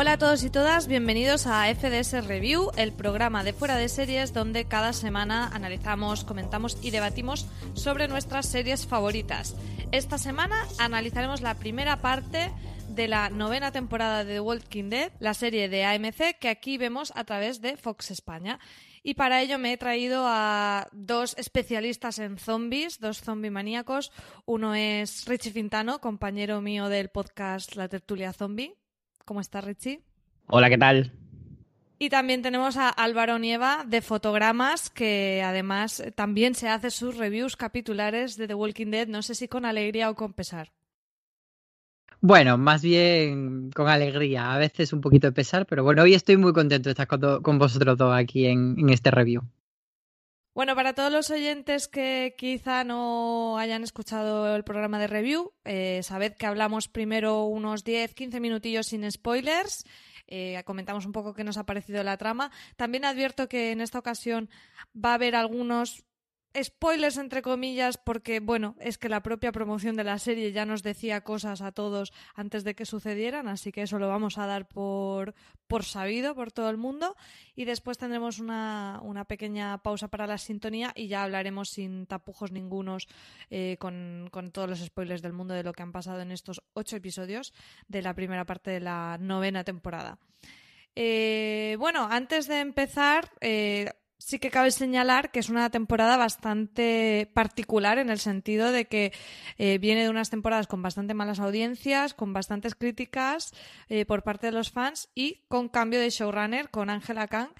Hola a todos y todas, bienvenidos a FDS Review, el programa de fuera de series donde cada semana analizamos, comentamos y debatimos sobre nuestras series favoritas. Esta semana analizaremos la primera parte de la novena temporada de The Walking Dead, la serie de AMC que aquí vemos a través de Fox España. Y para ello me he traído a dos especialistas en zombies, dos zombie maníacos. Uno es Richie Fintano, compañero mío del podcast La Tertulia Zombie. ¿Cómo estás, Richie? Hola, ¿qué tal? Y también tenemos a Álvaro Nieva de Fotogramas, que además también se hace sus reviews capitulares de The Walking Dead, no sé si con alegría o con pesar. Bueno, más bien con alegría, a veces un poquito de pesar, pero bueno, hoy estoy muy contento de estar con, vosotros dos aquí en, este review. Bueno, para todos los oyentes que quizá no hayan escuchado el programa de review, eh, sabed que hablamos primero unos 10-15 minutillos sin spoilers. Eh, comentamos un poco qué nos ha parecido la trama. También advierto que en esta ocasión va a haber algunos spoilers entre comillas porque bueno es que la propia promoción de la serie ya nos decía cosas a todos antes de que sucedieran así que eso lo vamos a dar por, por sabido por todo el mundo y después tendremos una, una pequeña pausa para la sintonía y ya hablaremos sin tapujos ningunos eh, con, con, todos los spoilers del mundo de lo que han pasado en estos ocho episodios de la primera parte de la novena temporada. Eh, bueno, antes de empezar, eh, sí que cabe señalar que es una temporada bastante particular en el sentido de que eh, viene de unas temporadas con bastante malas audiencias, con bastantes críticas eh, por parte de los fans y con cambio de showrunner con Angela Kang,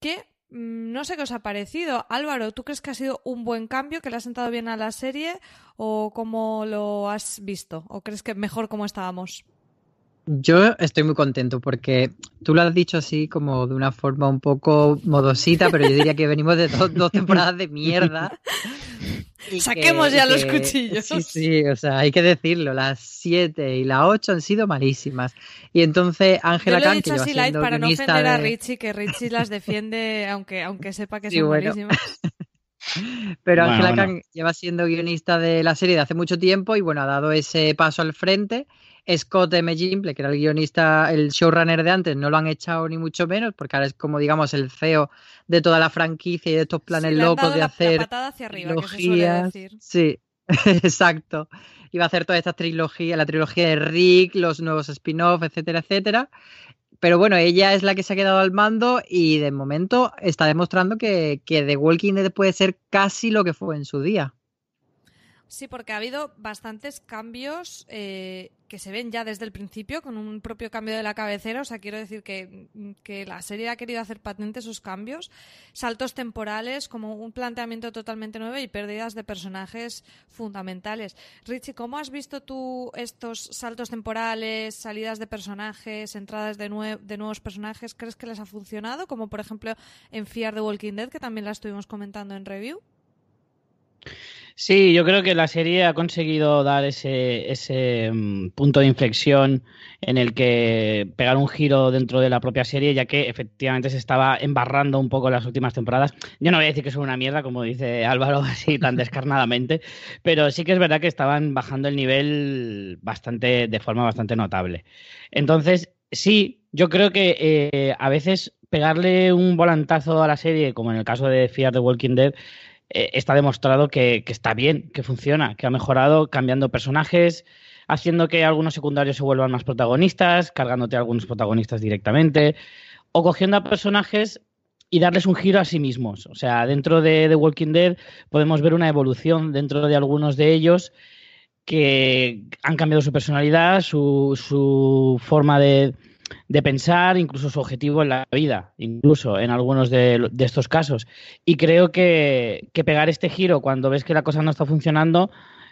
que mm, no sé qué os ha parecido. Álvaro, ¿tú crees que ha sido un buen cambio, que le ha sentado bien a la serie o cómo lo has visto? ¿O crees que mejor como estábamos? Yo estoy muy contento porque tú lo has dicho así como de una forma un poco modosita, pero yo diría que venimos de dos temporadas de mierda. Saquemos ya los cuchillos. Sí, sí, o sea, hay que decirlo, las 7 y las 8 han sido malísimas. Y entonces Ángela Khan, que así light para no ofender a Richie, que Richie las defiende aunque, aunque sepa que son malísimas. Pero Ángela Khan lleva siendo guionista de la serie de hace mucho tiempo y bueno, ha dado ese paso al frente Scott M. Gimple, que era el guionista, el showrunner de antes, no lo han echado ni mucho menos, porque ahora es como, digamos, el CEO de toda la franquicia y de estos planes locos de hacer. hacia trilogías. Sí, exacto. Iba a hacer toda esta trilogía, la trilogía de Rick, los nuevos spin-offs, etcétera, etcétera. Pero bueno, ella es la que se ha quedado al mando y de momento está demostrando que, que The Walking Dead puede ser casi lo que fue en su día. Sí, porque ha habido bastantes cambios eh, que se ven ya desde el principio, con un propio cambio de la cabecera. O sea, quiero decir que, que, la serie ha querido hacer patente esos cambios. Saltos temporales, como un planteamiento totalmente nuevo y pérdidas de personajes fundamentales. Richie, ¿cómo has visto tú estos saltos temporales, salidas de personajes, entradas de, nuevos personajes? ¿Crees que les ha funcionado? Como por ejemplo en Fear the Walking Dead, que también la estuvimos comentando en review. Sí, yo creo que la serie ha conseguido dar ese, ese mm, punto de inflexión en el que pegar un giro dentro de la propia serie, ya que efectivamente se estaba embarrando un poco en las últimas temporadas. Yo no voy a decir que es una mierda, como dice Álvaro, así tan descarnadamente, pero sí que es verdad que estaban bajando el nivel bastante, de forma bastante notable. Entonces, sí, yo creo que eh, a veces pegarle un volantazo a la serie, como en el caso de Fear the Walking Dead, eh, está demostrado que, está bien, que funciona, que ha mejorado cambiando personajes, haciendo que algunos secundarios se vuelvan más protagonistas, cargándote a algunos protagonistas directamente, o cogiendo a personajes y darles un giro a sí mismos. O sea, dentro de The Walking Dead podemos ver una evolución dentro de algunos de ellos que han cambiado su personalidad, su, su forma de, de, pensar, incluso su objetivo en la vida, incluso en algunos de, estos casos. Y creo que, que, pegar este giro cuando ves que la cosa no está funcionando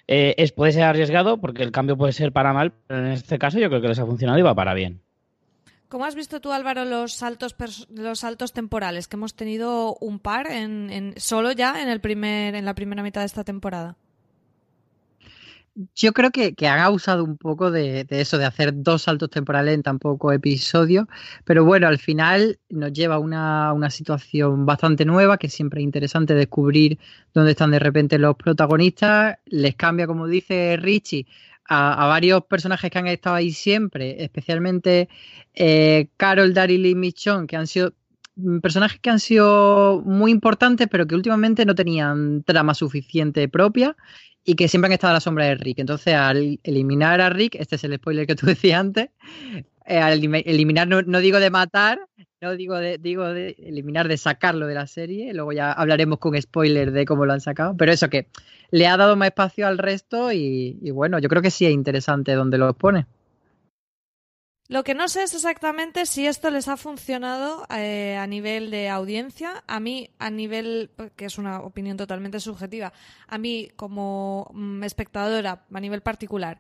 eh, es, puede ser arriesgado porque el cambio puede ser para mal, pero en este caso yo creo que les ha funcionado y va para bien. ¿Cómo has visto tú, Álvaro, los saltos, los saltos temporales? Que hemos tenido un par en, en, solo ya en, el primer, en la primera mitad de esta temporada. Yo creo que, que han abusado un poco de, eso, de hacer dos saltos temporales en tan poco episodio, pero bueno, al final nos lleva a una, una situación bastante nueva, que siempre es interesante descubrir dónde están de repente los protagonistas, les cambia, como dice Richie, a, varios personajes que han estado ahí siempre, especialmente eh, Carol, Daryl y Michonne, que han sido personajes que han sido muy importantes, pero que últimamente no tenían trama suficiente propia y que siempre han estado a la sombra de Rick. Entonces, al eliminar a Rick, este es el spoiler que tú decías antes, eh, al eliminar, no, no, digo de matar, no digo de, digo de eliminar, de sacarlo de la serie, luego ya hablaremos con spoiler de cómo lo han sacado, pero eso que le ha dado más espacio al resto y, y bueno, yo creo que sí es interesante donde lo pone. Lo que no sé es exactamente si esto les ha funcionado eh, a nivel de audiencia. A mí, a nivel, que es una opinión totalmente subjetiva, a mí como mm, espectadora, a nivel particular,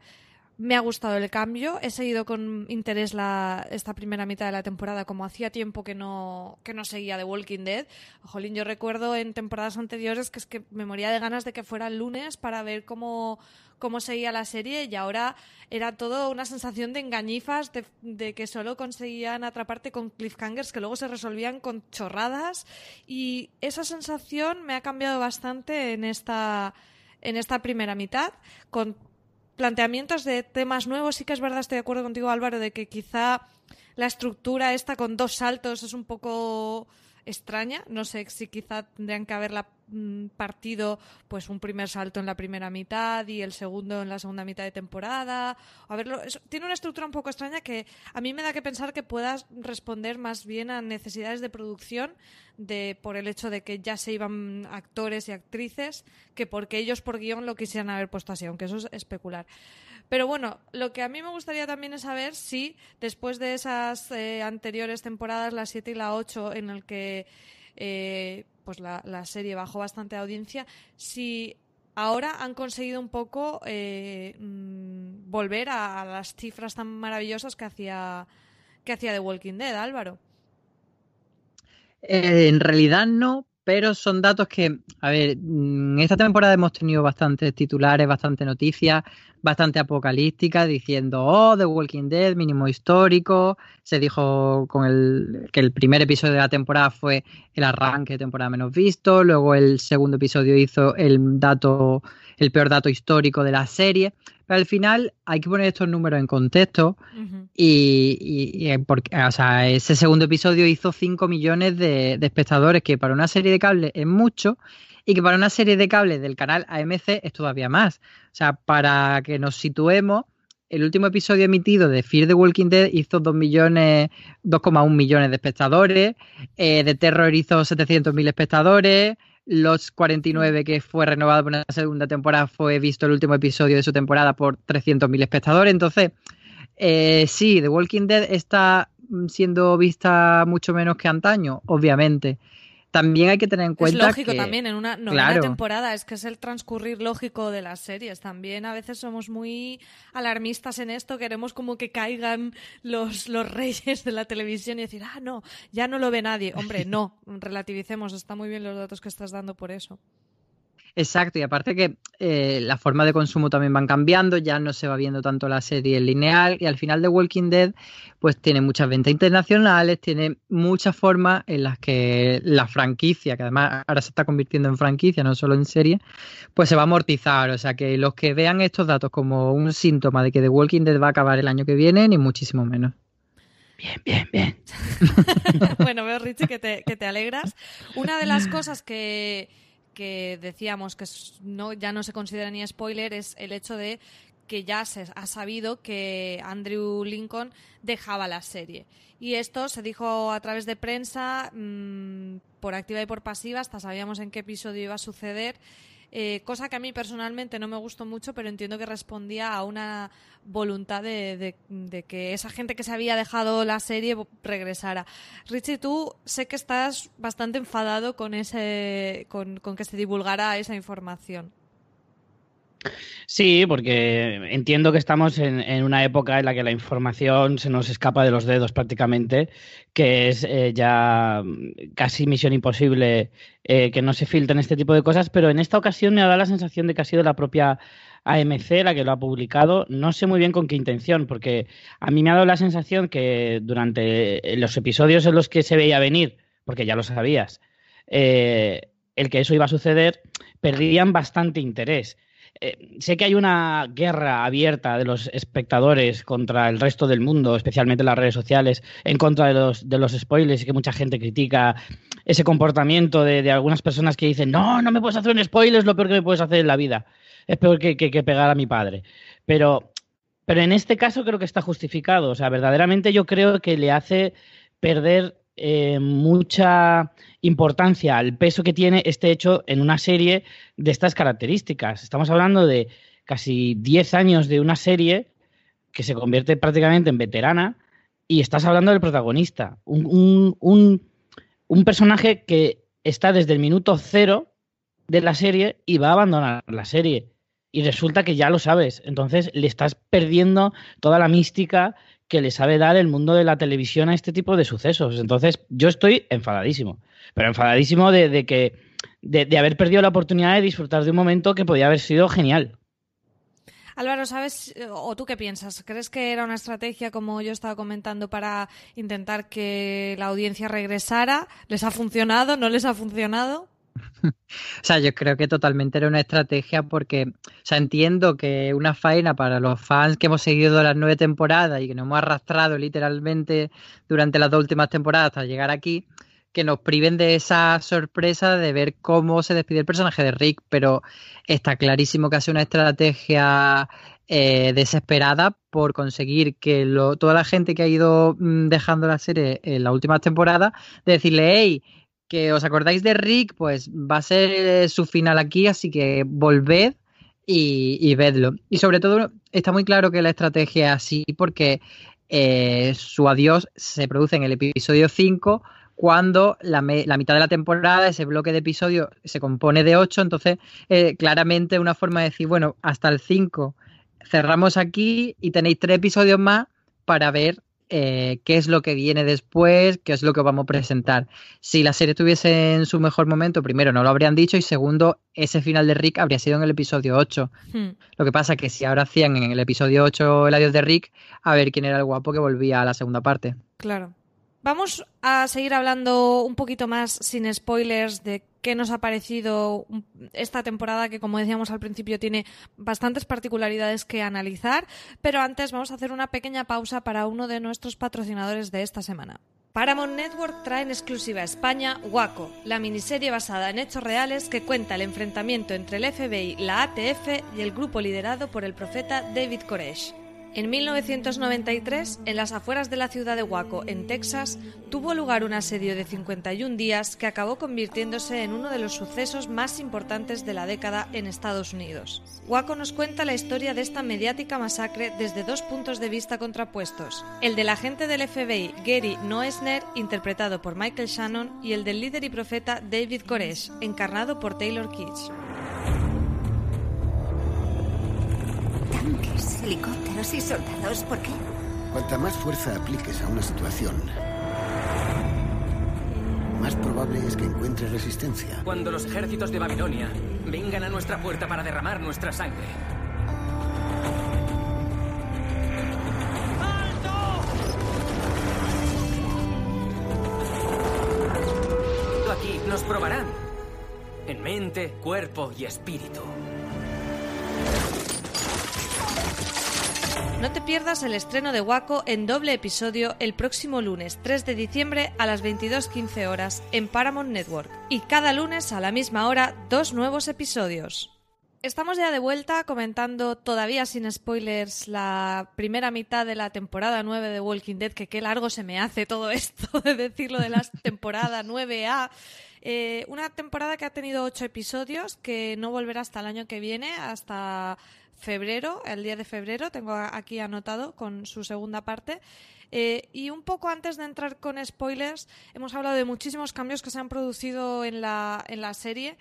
me ha gustado el cambio. He seguido con interés la, esta primera mitad de la temporada, como hacía tiempo que no, que no seguía The Walking Dead. Jolín, yo recuerdo en temporadas anteriores que es que me moría de ganas de que fuera el lunes para ver cómo cómo seguía la serie y ahora era todo una sensación de engañifas, de, de, que solo conseguían atraparte con cliffhangers que luego se resolvían con chorradas y esa sensación me ha cambiado bastante en esta, en esta primera mitad con planteamientos de temas nuevos. Sí que es verdad, estoy de acuerdo contigo Álvaro, de que quizá la estructura esta con dos saltos es un poco extraña. No sé si quizá tendrían que haberla mm, partido pues un primer salto en la primera mitad y el segundo en la segunda mitad de temporada. A verlo, eso, tiene una estructura un poco extraña que a mí me da que pensar que puedas responder más bien a necesidades de producción de por el hecho de que ya se iban actores y actrices que porque ellos por guion lo quisieran haber puesto así, aunque eso es especular. Pero bueno, lo que a mí me gustaría también es saber si después de esas eh, anteriores temporadas, la 7 y la 8, en el que eh, pues la, serie bajó bastante audiencia, si ahora han conseguido un poco eh, mmm, volver a, las cifras tan maravillosas que hacía, que hacía The Walking Dead, Álvaro. Eh, en realidad no, pero son datos que, a ver, en esta temporada hemos tenido bastantes titulares, bastante noticias, bastante apocalípticas, diciendo, oh, The Walking Dead, mínimo histórico. Se dijo con el, que el primer episodio de la temporada fue el arranque de temporada menos visto, luego el segundo episodio hizo el dato, el peor dato histórico de la serie. Pero al final hay que poner estos números en contexto uh -huh. y, y, y, porque, o sea, ese segundo episodio hizo 5 millones de, de, espectadores, que para una serie de cable es mucho y que para una serie de cable del canal AMC es todavía más. O sea, para que nos situemos, el último episodio emitido de Fear the Walking Dead hizo 2 millones, 2,1 millones de espectadores, eh, de Terror hizo 700.000 espectadores, los 49 que fue renovado por una segunda temporada fue visto el último episodio de su temporada por 300.000 espectadores. Entonces, eh, sí, The Walking Dead está siendo vista mucho menos que antaño, obviamente. También hay que tener en cuenta. Es lógico que, también en una novena claro. temporada, es que es el transcurrir lógico de las series. También a veces somos muy alarmistas en esto, queremos como que caigan los, los reyes de la televisión y decir, ah, no, ya no lo ve nadie. Hombre, no, relativicemos, está muy bien los datos que estás dando por eso. Exacto, y aparte que eh, la forma de consumo también van cambiando, ya no se va viendo tanto la serie lineal y al final de Walking Dead pues tiene muchas ventas internacionales, tiene muchas formas en las que la franquicia, que además ahora se está convirtiendo en franquicia, no solo en serie, pues se va a amortizar, o sea que los que vean estos datos como un síntoma de que The Walking Dead va a acabar el año que viene, ni muchísimo menos. Bien, bien, bien. bueno, veo, Richie, que te, que te alegras. Una de las cosas que que decíamos que no, ya no se considera ni spoiler es el hecho de que ya se ha sabido que Andrew Lincoln dejaba la serie. Y esto se dijo a través de prensa, mm, por activa y por pasiva, hasta sabíamos en qué episodio iba a suceder. Eh, cosa que a mí personalmente no me gustó mucho, pero entiendo que respondía a una voluntad de, que esa gente que se había dejado la serie regresara. Richie, tú sé que estás bastante enfadado con, ese, con que se divulgara esa información. Sí, porque entiendo que estamos en, una época en la que la información se nos escapa de los dedos prácticamente, que es eh, ya casi misión imposible eh, que no se filtren este tipo de cosas, pero en esta ocasión me ha dado la sensación de que ha sido la propia AMC la que lo ha publicado. No sé muy bien con qué intención, porque a mí me ha dado la sensación que durante los episodios en los que se veía venir, porque ya lo sabías, eh, el que eso iba a suceder, perdían bastante interés eh, sé que hay una guerra abierta de los espectadores contra el resto del mundo, especialmente en las redes sociales, en contra de los, de los spoilers y que mucha gente critica ese comportamiento de, algunas personas que dicen, no, no me puedes hacer un spoiler, es lo peor que me puedes hacer en la vida. Es peor que, que, que pegar a mi padre. Pero, pero en este caso creo que está justificado. O sea, verdaderamente yo creo que le hace perder eh, mucha importancia al peso que tiene este hecho en una serie de estas características. Estamos hablando de casi 10 años de una serie que se convierte prácticamente en veterana y estás hablando del protagonista, un, un personaje que está desde el minuto cero de la serie y va a abandonar la serie. Y resulta que ya lo sabes. Entonces le estás perdiendo toda la mística que le sabe dar el mundo de la televisión a este tipo de sucesos. Entonces, yo estoy enfadadísimo, pero enfadadísimo de, que de, haber perdido la oportunidad de disfrutar de un momento que podía haber sido genial. Álvaro, ¿sabes o tú qué piensas? ¿Crees que era una estrategia, como yo estaba comentando, para intentar que la audiencia regresara? ¿Les ha funcionado? ¿No les ha funcionado? o sea, yo creo que totalmente era una estrategia porque, o sea, entiendo que una faena para los fans que hemos seguido las nueve temporadas y que nos hemos arrastrado literalmente durante las dos últimas temporadas hasta llegar aquí, que nos priven de esa sorpresa de ver cómo se despide el personaje de Rick, pero está clarísimo que ha sido una estrategia eh, desesperada por conseguir que toda la gente que ha ido mm, dejando la serie en la última temporada, de decirle, hey, que os acordáis de Rick, pues va a ser eh, su final aquí, así que volved y, vedlo. Y sobre todo está muy claro que la estrategia es así porque eh, su adiós se produce en el episodio 5 cuando la, mitad de la temporada, ese bloque de episodios se compone de 8, entonces eh, claramente una forma de decir, bueno, hasta el 5 cerramos aquí y tenéis tres episodios más para ver eh, qué es lo que viene después, qué es lo que vamos a presentar. Si la serie estuviese en su mejor momento, primero no lo habrían dicho y segundo, ese final de Rick habría sido en el episodio 8. Hmm. Lo que pasa es que si ahora hacían en el episodio 8 el adiós de Rick, a ver quién era el guapo que volvía a la segunda parte. Claro. Vamos a seguir hablando un poquito más sin spoilers de qué nos ha parecido esta temporada que, como decíamos al principio, tiene bastantes particularidades que analizar, pero antes vamos a hacer una pequeña pausa para uno de nuestros patrocinadores de esta semana. Paramount Network trae en exclusiva a España Waco, la miniserie basada en hechos reales que cuenta el enfrentamiento entre el FBI, la ATF y el grupo liderado por el profeta David Koresh. En 1993, en las afueras de la ciudad de Waco, en Texas, tuvo lugar un asedio de 51 días que acabó convirtiéndose en uno de los sucesos más importantes de la década en Estados Unidos. Waco nos cuenta la historia de esta mediática masacre desde dos puntos de vista contrapuestos, el del agente del FBI Gary Noesner, interpretado por Michael Shannon, y el del líder y profeta David Koresh, encarnado por Taylor Kitsch. Tanques, helicópteros y soldados, ¿por qué? Cuanta más fuerza apliques a una situación, más probable es que encuentres resistencia. Cuando los ejércitos de Babilonia vengan a nuestra puerta para derramar nuestra sangre. ¡Alto! Aquí nos probarán. En mente, cuerpo y espíritu. No te pierdas el estreno de Waco en doble episodio el próximo lunes 3 de diciembre a las 22.15 horas en Paramount Network y cada lunes a la misma hora dos nuevos episodios. Estamos ya de vuelta comentando todavía sin spoilers la primera mitad de la temporada 9 de Walking Dead, que qué largo se me hace todo esto de decirlo de la temporada 9A. Eh, una temporada que ha tenido ocho episodios, que no volverá hasta el año que viene, hasta febrero, el día de febrero, tengo aquí anotado con su segunda parte. Eh, y un poco antes de entrar con spoilers, hemos hablado de muchísimos cambios que se han producido en la, en la serie.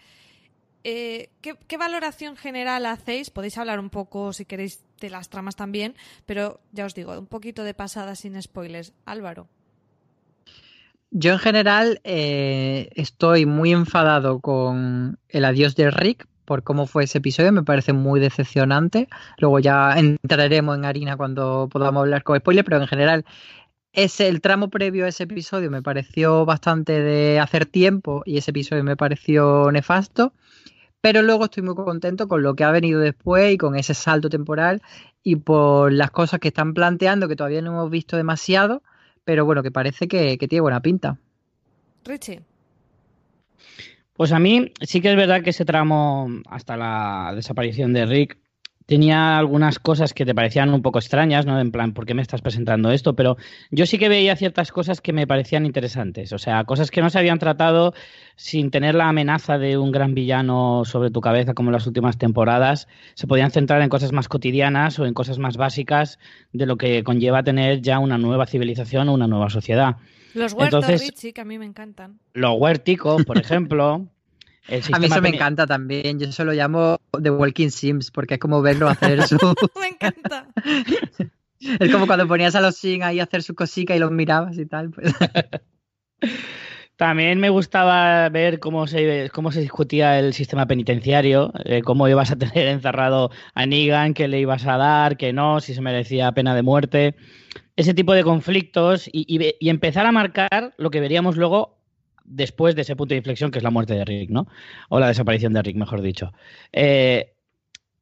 Eh, ¿qué, valoración general hacéis? Podéis hablar un poco, si queréis, de las tramas también, pero ya os digo, un poquito de pasada sin spoilers. Álvaro. Yo en general eh, estoy muy enfadado con el adiós de Rick por cómo fue ese episodio, me parece muy decepcionante. Luego ya entraremos en harina cuando podamos hablar con spoilers, pero en general ese, el tramo previo a ese episodio me pareció bastante de hacer tiempo y ese episodio me pareció nefasto. Pero luego estoy muy contento con lo que ha venido después y con ese salto temporal y por las cosas que están planteando que todavía no hemos visto demasiado, pero bueno, que parece que, que tiene buena pinta. Richie. Pues a mí sí que es verdad que ese tramo hasta la desaparición de Rick tenía algunas cosas que te parecían un poco extrañas, ¿no? En plan, ¿por qué me estás presentando esto? Pero yo sí que veía ciertas cosas que me parecían interesantes, o sea, cosas que no se habían tratado sin tener la amenaza de un gran villano sobre tu cabeza como en las últimas temporadas, se podían centrar en cosas más cotidianas o en cosas más básicas de lo que conlleva tener ya una nueva civilización o una nueva sociedad. Los huertos, Richie, que a mí me encantan. Los huérticos, por ejemplo. A mí eso me encanta también. Yo eso lo llamo The Walking Sims porque es como verlo hacer su. me encanta. es como cuando ponías a los Sims ahí a hacer su cosica y los mirabas y tal. Pues. También me gustaba ver cómo se, cómo se discutía el sistema penitenciario, eh, cómo ibas a tener encerrado a Negan, qué le ibas a dar, qué no, si se merecía pena de muerte. Ese tipo de conflictos y empezar a marcar lo que veríamos luego después de ese punto de inflexión que es la muerte de Rick, ¿no? O la desaparición de Rick, mejor dicho. Eh,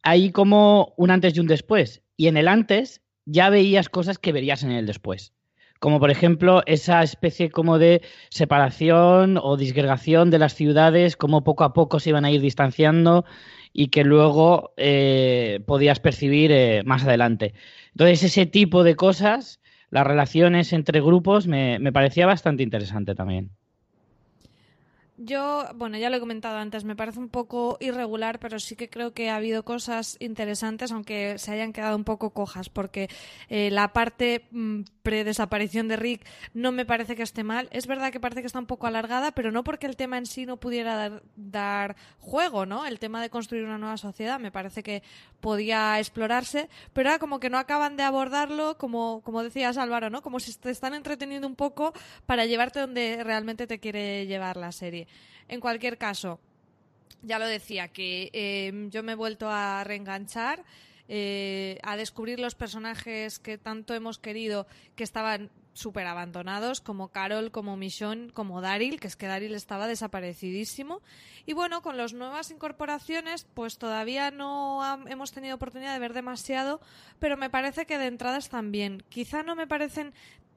hay como un antes y un después. Y en el antes ya veías cosas que verías en el después. Como por ejemplo esa especie como de separación o disgregación de las ciudades, como poco a poco se iban a ir distanciando y que luego eh, podías percibir eh, más adelante. Entonces ese tipo de cosas, las relaciones entre grupos, me parecía bastante interesante también. Yo, bueno, ya lo he comentado antes, me parece un poco irregular, pero sí que creo que ha habido cosas interesantes, aunque se hayan quedado un poco cojas, porque eh, la parte mm, pre-desaparición de Rick no me parece que esté mal. Es verdad que parece que está un poco alargada, pero no porque el tema en sí no pudiera dar, dar juego, ¿no? El tema de construir una nueva sociedad me parece que podía explorarse, pero era como que no acaban de abordarlo, como, como decías Álvaro, ¿no? Como si te están entreteniendo un poco para llevarte donde realmente te quiere llevar la serie. En cualquier caso, ya lo decía, que em, yo me he vuelto a reenganchar. Eh, a descubrir los personajes que tanto hemos querido que estaban súper abandonados, como Carol, como Michonne, como Daryl, que es que Daryl estaba desaparecidísimo. Y bueno, con las nuevas incorporaciones, pues todavía no hemos tenido oportunidad de ver demasiado, pero me parece que de entrada están bien. Quizá no me parecen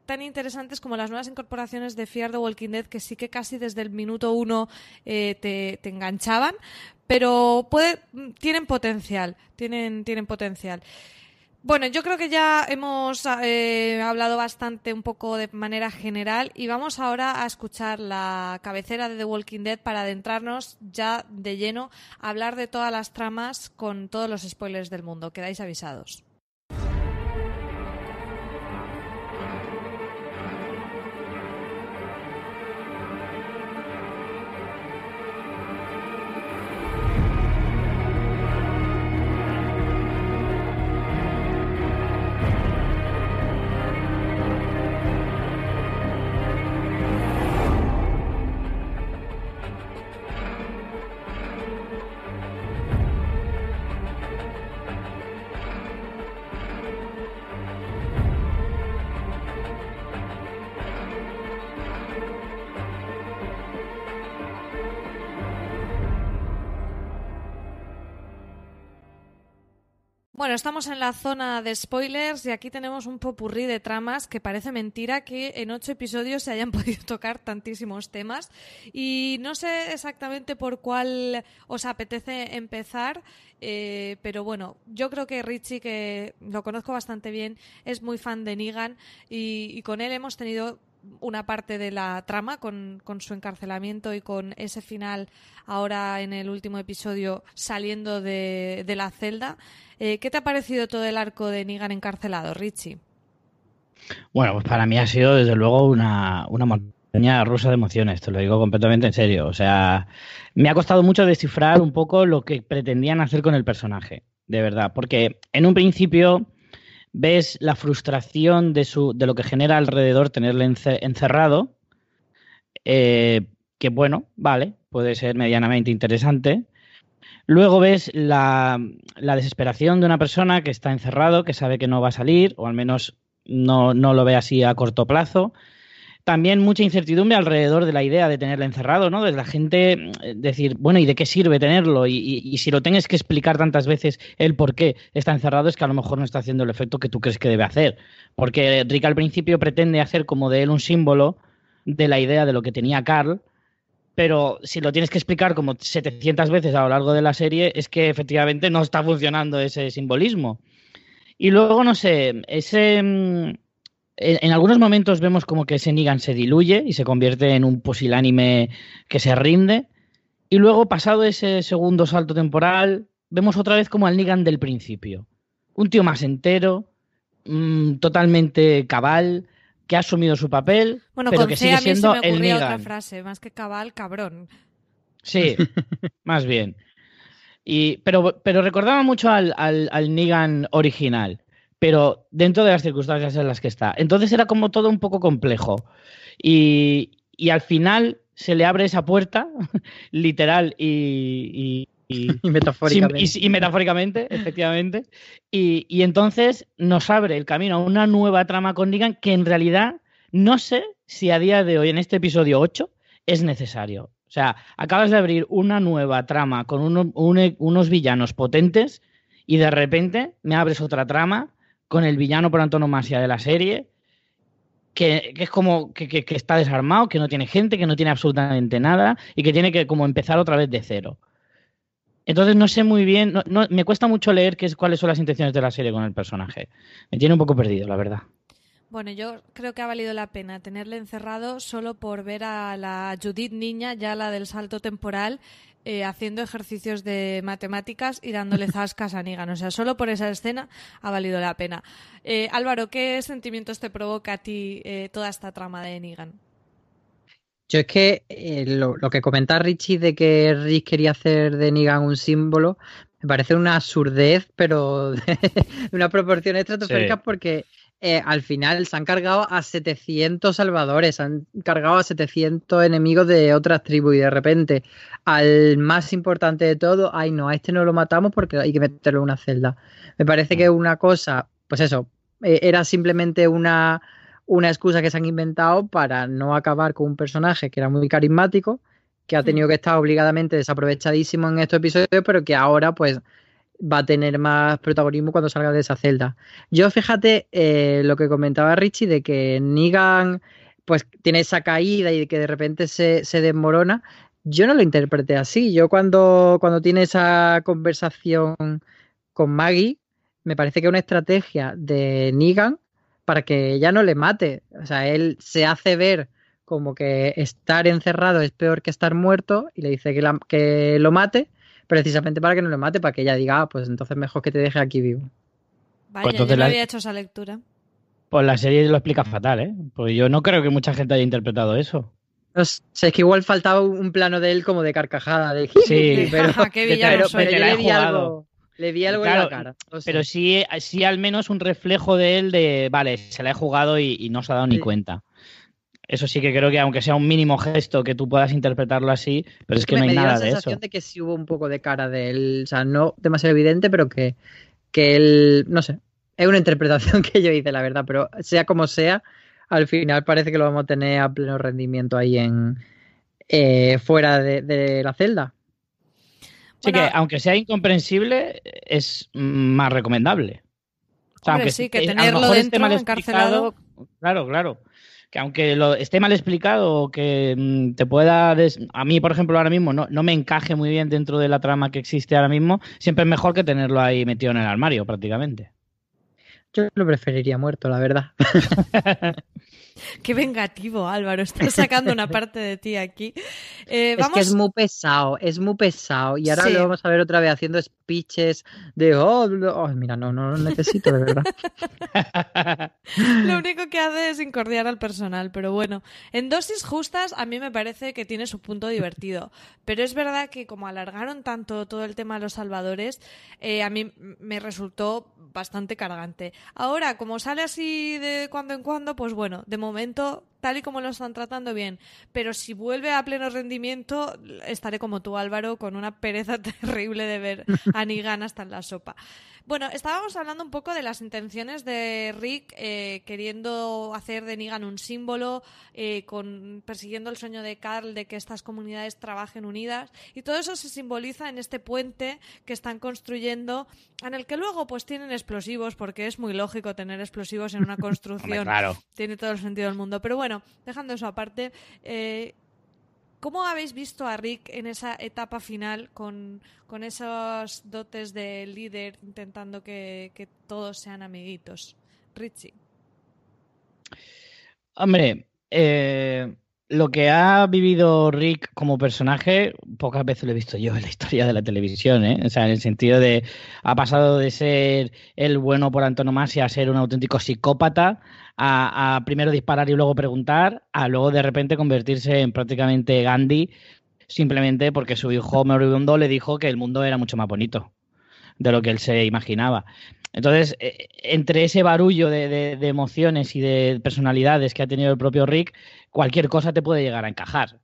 tan interesantes como las nuevas incorporaciones de Fear the Walking Dead, que sí que casi desde el minuto uno eh, te, enganchaban, pero puede, tienen potencial, tienen, tienen potencial. Bueno, yo creo que ya hemos eh, hablado bastante un poco de manera general y vamos ahora a escuchar la cabecera de The Walking Dead para adentrarnos ya de lleno a hablar de todas las tramas con todos los spoilers del mundo. Quedáis avisados. Bueno, estamos en la zona de spoilers y aquí tenemos un popurrí de tramas que parece mentira que en ocho episodios se hayan podido tocar tantísimos temas. Y no sé exactamente por cuál os apetece empezar, eh, pero bueno, yo creo que Richie, que lo conozco bastante bien, es muy fan de Negan y, y con él hemos tenido una parte de la trama con, con, su encarcelamiento y con ese final ahora en el último episodio saliendo de, de la celda. Eh, ¿Qué te ha parecido todo el arco de Negan encarcelado, Richie? Bueno, pues para mí ha sido desde luego una, una montaña rusa de emociones, te lo digo completamente en serio. O sea, me ha costado mucho descifrar un poco lo que pretendían hacer con el personaje, de verdad, porque en un principio ves la frustración de, su, de lo que genera alrededor tenerle encerrado, eh, que bueno, vale, puede ser medianamente interesante. Luego ves la, la, desesperación de una persona que está encerrado, que sabe que no va a salir, o al menos no, no lo ve así a corto plazo también mucha incertidumbre alrededor de la idea de tenerlo encerrado, ¿no? De la gente eh, decir, bueno, ¿y de qué sirve tenerlo? Y, si lo tienes que explicar tantas veces el por qué está encerrado, es que a lo mejor no está haciendo el efecto que tú crees que debe hacer. Porque Rick al principio pretende hacer como de él un símbolo de la idea de lo que tenía Carl, pero si lo tienes que explicar como 700 veces a lo largo de la serie, es que efectivamente no está funcionando ese simbolismo. Y luego, no sé, ese mm, en, en, algunos momentos vemos como que ese Negan se diluye y se convierte en un pusilánime que se rinde. Y luego, pasado ese segundo salto temporal, vemos otra vez como al Negan del principio. Un tío más entero, mmm, totalmente cabal, que ha asumido su papel, bueno, pero con que C sigue a mí siendo se me el Negan. otra frase, más que cabal, cabrón. Sí, más bien. Y, pero, pero recordaba mucho al, al, al Negan original pero dentro de las circunstancias en las que está. Entonces era como todo un poco complejo. Y, y al final se le abre esa puerta, literal y, y, y metafóricamente. y, y metafóricamente, efectivamente. Y, entonces nos abre el camino a una nueva trama con Negan que en realidad no sé si a día de hoy, en este episodio 8, es necesario. O sea, acabas de abrir una nueva trama con uno, un, unos villanos potentes y de repente me abres otra trama con el villano por antonomasia de la serie, que, que es como que, que, está desarmado, que no tiene gente, que no tiene absolutamente nada y que tiene que como empezar otra vez de cero. Entonces no sé muy bien, no, no, me cuesta mucho leer qué es, cuáles son las intenciones de la serie con el personaje. Me tiene un poco perdido, la verdad. Bueno, yo creo que ha valido la pena tenerle encerrado solo por ver a la Judith niña, ya la del salto temporal, eh, haciendo ejercicios de matemáticas y dándole zascas a Negan. O sea, solo por esa escena ha valido la pena. Eh, Álvaro, ¿qué sentimientos te provoca a ti eh, toda esta trama de Negan? Yo es que eh, lo, lo, que comenta Richie de que Rick quería hacer de Negan un símbolo, me parece una absurdez, pero de, de una proporción estratosférica sí. porque eh, al final se han cargado a 700 salvadores, han cargado a 700 enemigos de otras tribus y de repente al más importante de todo, ay no, a este no lo matamos porque hay que meterlo en una celda. Me parece que una cosa, pues eso, eh, era simplemente una, una excusa que se han inventado para no acabar con un personaje que era muy carismático, que ha tenido que estar obligadamente desaprovechadísimo en estos episodios, pero que ahora pues va a tener más protagonismo cuando salga de esa celda. Yo fíjate eh, lo que comentaba Richie de que Negan pues tiene esa caída y que de repente se, se, desmorona. Yo no lo interpreté así. Yo cuando, cuando tiene esa conversación con Maggie, me parece que es una estrategia de Negan para que ella no le mate. O sea, él se hace ver como que estar encerrado es peor que estar muerto y le dice que, que lo mate precisamente para que no lo mate, para que ella diga, ah, pues entonces mejor que te deje aquí vivo. Vaya, pues yo no la... había hecho esa lectura. Pues la serie lo explica fatal, ¿eh? Pues yo no creo que mucha gente haya interpretado eso. No sé, es que igual faltaba un plano de él como de carcajada. De... Sí, pero, Qué pero, pero yo le vi algo, le vi algo claro, en la cara. Pero sí, sí al menos un reflejo de él de, vale, se la he jugado y, y no se ha dado sí. ni cuenta. Eso sí que creo que aunque sea un mínimo gesto que tú puedas interpretarlo así, pero es que me, no hay me nada dio la de sensación eso. de que sí hubo un poco de cara de él, o sea, no demasiado evidente, pero que, que él, no sé, es una interpretación que yo hice, la verdad, pero sea como sea, al final parece que lo vamos a tener a pleno rendimiento ahí en eh, fuera de, de la celda. Sí, Bueno, que aunque sea incomprensible, es más recomendable. O sea, Hombre, aunque sí, que a lo tenerlo mejor esté dentro, mal encarcelado. Claro, claro. Que aunque lo esté mal explicado o que mm, te pueda... des- A mí, por ejemplo, ahora mismo no, no me encaje muy bien dentro de la trama que existe ahora mismo, siempre es mejor que tenerlo ahí metido en el armario, prácticamente. Yo lo preferiría muerto, la verdad. Qué vengativo, Álvaro. Estás sacando una parte de ti aquí. Eh, Es que es muy pesado, es muy pesado. Y ahora Sí. lo vamos a ver otra vez haciendo speeches de, oh, oh, mira, no, no lo necesito, de verdad. Lo único que hace es incordiar al personal, pero bueno, en dosis justas a mí me parece que tiene su punto divertido. Pero es verdad que como alargaron tanto todo el tema de los salvadores, eh, a mí me resultó bastante cargante. Ahora, como sale así de cuando en cuando, pues bueno, de momento, momento tal y como lo están tratando bien. Pero si vuelve a pleno rendimiento, estaré como tú, Álvaro, con una pereza terrible de ver a Negan hasta en la sopa. Bueno, estábamos hablando un poco de las intenciones de Rick eh, queriendo hacer de Negan un símbolo, eh, con, persiguiendo el sueño de Carl de que estas comunidades trabajen unidas. Y todo eso se simboliza en este puente que están construyendo, en el que luego pues tienen explosivos, porque es muy lógico tener explosivos en una construcción. claro. Tiene todo el sentido del mundo. Pero bueno, dejando eso aparte, eh, ¿cómo habéis visto a Rick en esa etapa final con, con esos dotes de líder intentando que, que todos sean amiguitos? Richie. Hombre, eh, lo que ha vivido Rick como personaje, pocas veces lo he visto yo en la historia de la televisión, ¿eh? O sea, en el sentido de ha pasado de ser el bueno por antonomasia a ser un auténtico psicópata, a, primero disparar y luego preguntar, a luego de repente convertirse en prácticamente Gandhi, simplemente porque su hijo moribundo le dijo que el mundo era mucho más bonito de lo que él se imaginaba. Entonces, eh, entre ese barullo de emociones y de personalidades que ha tenido el propio Rick, cualquier cosa te puede llegar a encajar.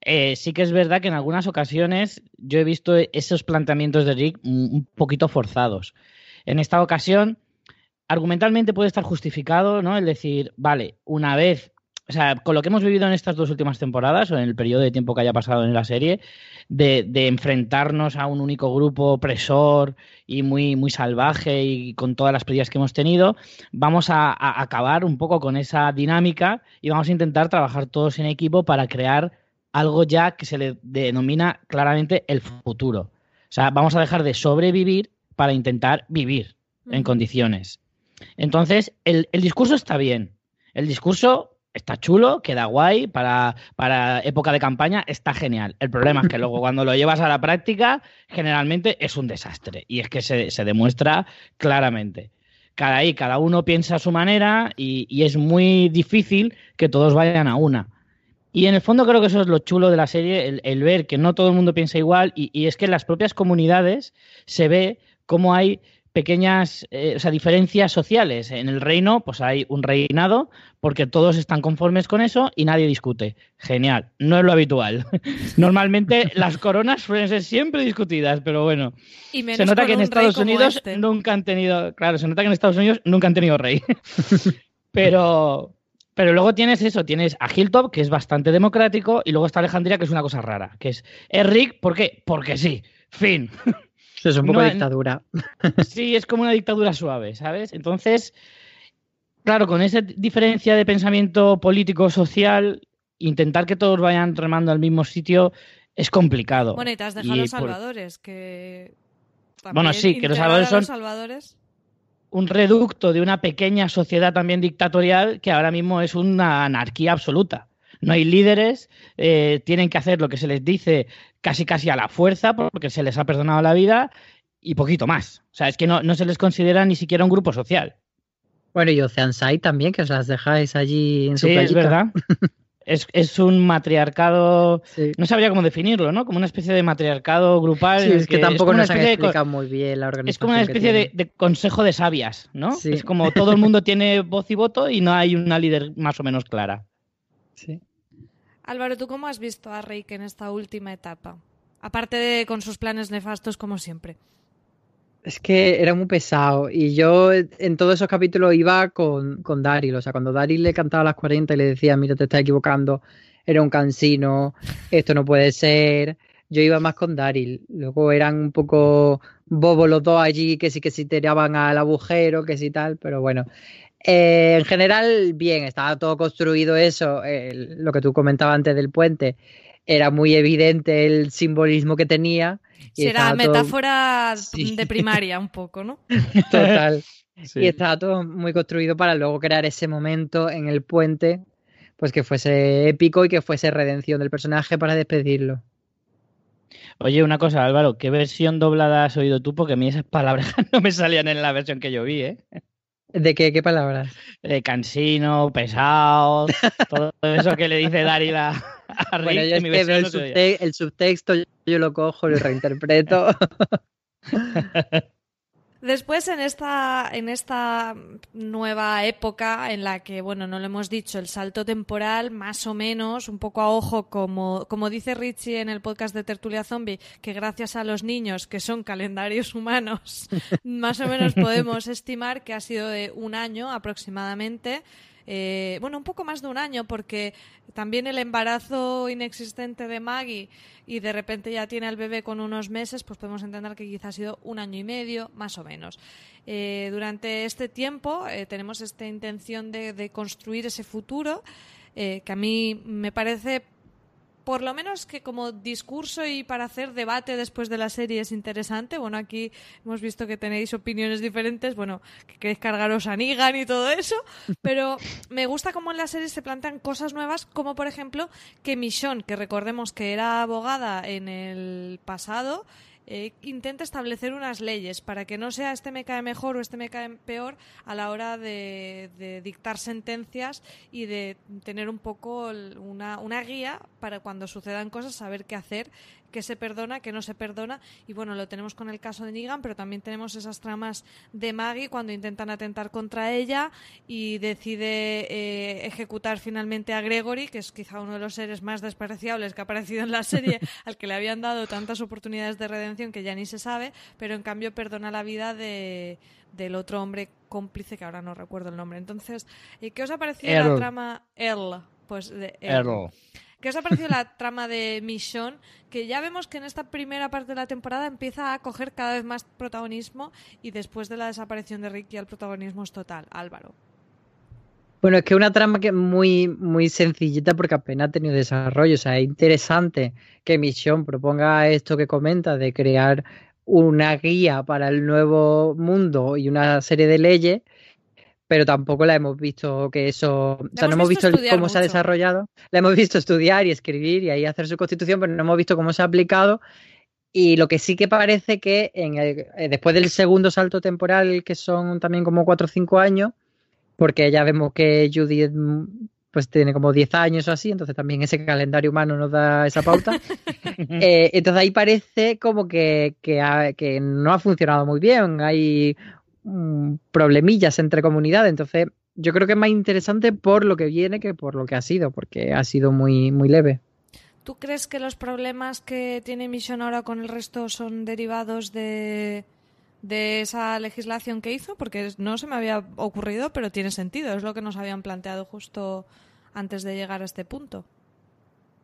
Eh, sí que es verdad que en algunas ocasiones yo he visto esos planteamientos de Rick un poquito forzados. En esta ocasión, argumentalmente puede estar justificado, ¿no? El decir, vale, una vez, o sea, con lo que hemos vivido en estas dos últimas temporadas o en el periodo de tiempo que haya pasado en la serie, de, de enfrentarnos a un único grupo opresor y muy, muy salvaje y con todas las pérdidas que hemos tenido, vamos a, a acabar un poco con esa dinámica y vamos a intentar trabajar todos en equipo para crear algo ya que se le denomina claramente el futuro. O sea, vamos a dejar de sobrevivir para intentar vivir en condiciones. Entonces, el, el discurso está bien. El discurso está chulo, queda guay, para, para época de campaña está genial. El problema es que luego cuando lo llevas a la práctica, generalmente es un desastre. Y es que se, se demuestra claramente. Cada ahí, cada uno piensa a su manera y, y es muy difícil que todos vayan a una. Y en el fondo creo que eso es lo chulo de la serie, el, el ver que no todo el mundo piensa igual y, y es que en las propias comunidades se ve cómo hay pequeñas eh, o sea, diferencias sociales. En el reino, pues hay un reinado porque todos están conformes con eso y nadie discute. Genial, no es lo habitual. Normalmente las coronas suelen ser siempre discutidas, pero bueno. Y menos Se nota que en Estados Unidos este. nunca han tenido, claro, se nota que en Estados Unidos nunca han tenido rey. pero, pero luego tienes eso, tienes a Hilltop, que es bastante democrático, y luego está Alejandría, que es una cosa rara, que es, es Rick, ¿por qué? Porque sí, fin. Eso es un poco No, dictadura. Sí, es como una dictadura suave, ¿sabes? Entonces, claro, con esa diferencia de pensamiento político-social, intentar que todos vayan remando al mismo sitio es complicado. Bueno, y te has dejado Y los por- salvadores, que... Bueno, también sí, que los salvadores a los son- salvadores. un reducto de una pequeña sociedad también dictatorial que ahora mismo es una anarquía absoluta. No hay líderes, eh, tienen que hacer lo que se les dice casi casi a la fuerza porque se les ha perdonado la vida y poquito más. O sea, es que no, no se les considera ni siquiera un grupo social. Bueno, y Oceanside también, que os las dejáis allí en su Sí, es verdad. Es, es un matriarcado, Sí. no sabría cómo definirlo, ¿no? Como una especie de matriarcado grupal. Sí, es que es tampoco una nos han de explicado muy bien la organización. Es como una especie de, de consejo de sabias, ¿no? Sí. Es como todo el mundo tiene voz y voto y no hay una líder más o menos clara. Sí. Álvaro, ¿tú cómo has visto a Rick en esta última etapa? Aparte de con sus planes nefastos, como siempre. Es que era muy pesado y yo en todos esos capítulos iba con, con Daryl, o sea, cuando Daryl le cantaba a las 40 y le decía, mira, te estás equivocando, era un cansino, esto no puede ser, yo iba más con Daryl. Luego eran un poco bobos los dos allí, que sí que sí tiraban al agujero, que sí tal, pero bueno. Eh, en general, bien, estaba todo construido eso, lo que tú comentabas antes del puente, era muy evidente el simbolismo que tenía. Será metáfora de primaria un poco, ¿no? Total. Y estaba todo muy construido para luego crear ese momento en el puente, pues que fuese épico y que fuese redención del personaje para despedirlo. Oye, una cosa, Álvaro, ¿qué versión doblada has oído tú? Porque a mí esas palabras no me salían en la versión que yo vi, ¿eh? ¿De qué, qué palabras? De cansino, pesado, todo eso que le dice Daryl a, Rick. Bueno, yo mi el, el, subtexto yo lo cojo, lo reinterpreto. Después, en esta, en esta nueva época en la que, bueno, no lo hemos dicho, el salto temporal, más o menos, un poco a ojo, como, como dice Richie en el podcast de Tertulia Zombie, que gracias a los niños, que son calendarios humanos, más o menos podemos estimar que ha sido de un año aproximadamente. Eh, bueno, un poco más de un año, porque también el embarazo inexistente de Maggie y de repente ya tiene al bebé con unos meses, pues podemos entender que quizás ha sido un año y medio, más o menos. Eh, durante este tiempo eh, tenemos esta intención de, de, construir ese futuro, que a mí me parece por lo menos que como discurso y para hacer debate después de la serie es interesante. Bueno, aquí hemos visto que tenéis opiniones diferentes, bueno, que queréis cargaros a Negan y todo eso, pero me gusta cómo en la serie se plantean cosas nuevas, como por ejemplo que Michonne, que recordemos que era abogada en el pasado, eh, intenta establecer unas leyes para que no sea este me cae mejor o este me cae peor a la hora de, dictar sentencias y de tener un poco una, una guía para cuando sucedan cosas saber qué hacer qué se perdona, qué no se perdona. Y bueno, lo tenemos con el caso de Negan, pero también tenemos esas tramas de Maggie cuando intentan atentar contra ella y decide eh, ejecutar finalmente a Gregory, que es quizá uno de los seres más despreciables que ha aparecido en la serie, al que le habían dado tantas oportunidades de redención que ya ni se sabe, pero en cambio perdona la vida de, del otro hombre cómplice que ahora no recuerdo el nombre. Entonces, eh, ¿qué os ha parecido la trama Earl? Pues de Earl. ¿Qué os ha parecido la trama de Michonne? Que ya vemos que en esta primera parte de la temporada empieza a coger cada vez más protagonismo y después de la desaparición de Rick ya el protagonismo es total. Álvaro. Bueno, es que una trama que es muy, muy sencillita porque apenas ha tenido desarrollo. O sea, es interesante que Michonne proponga esto que comenta de crear una guía para el nuevo mundo y una serie de leyes pero tampoco la hemos visto que eso, o sea, no hemos visto, cómo se ha desarrollado, la hemos visto estudiar y escribir y ahí hacer su constitución, pero no hemos visto cómo se ha aplicado. Y lo que sí que parece que en el, eh, después del segundo salto temporal, que son también como cuatro o cinco años, porque ya vemos que Judith pues tiene como 10 años o así, entonces también ese calendario humano nos da esa pauta. Eh, entonces ahí parece como que, que, que, no ha funcionado muy bien. Hay Mm, problemillas entre comunidades. Entonces, yo creo que es más interesante por lo que viene que por lo que ha sido, porque ha sido muy, muy leve. ¿Tú crees que los problemas que tiene Mission ahora con el resto son derivados de, de esa legislación que hizo? Porque no se me había ocurrido, pero tiene sentido. Es lo que nos habían planteado justo antes de llegar a este punto.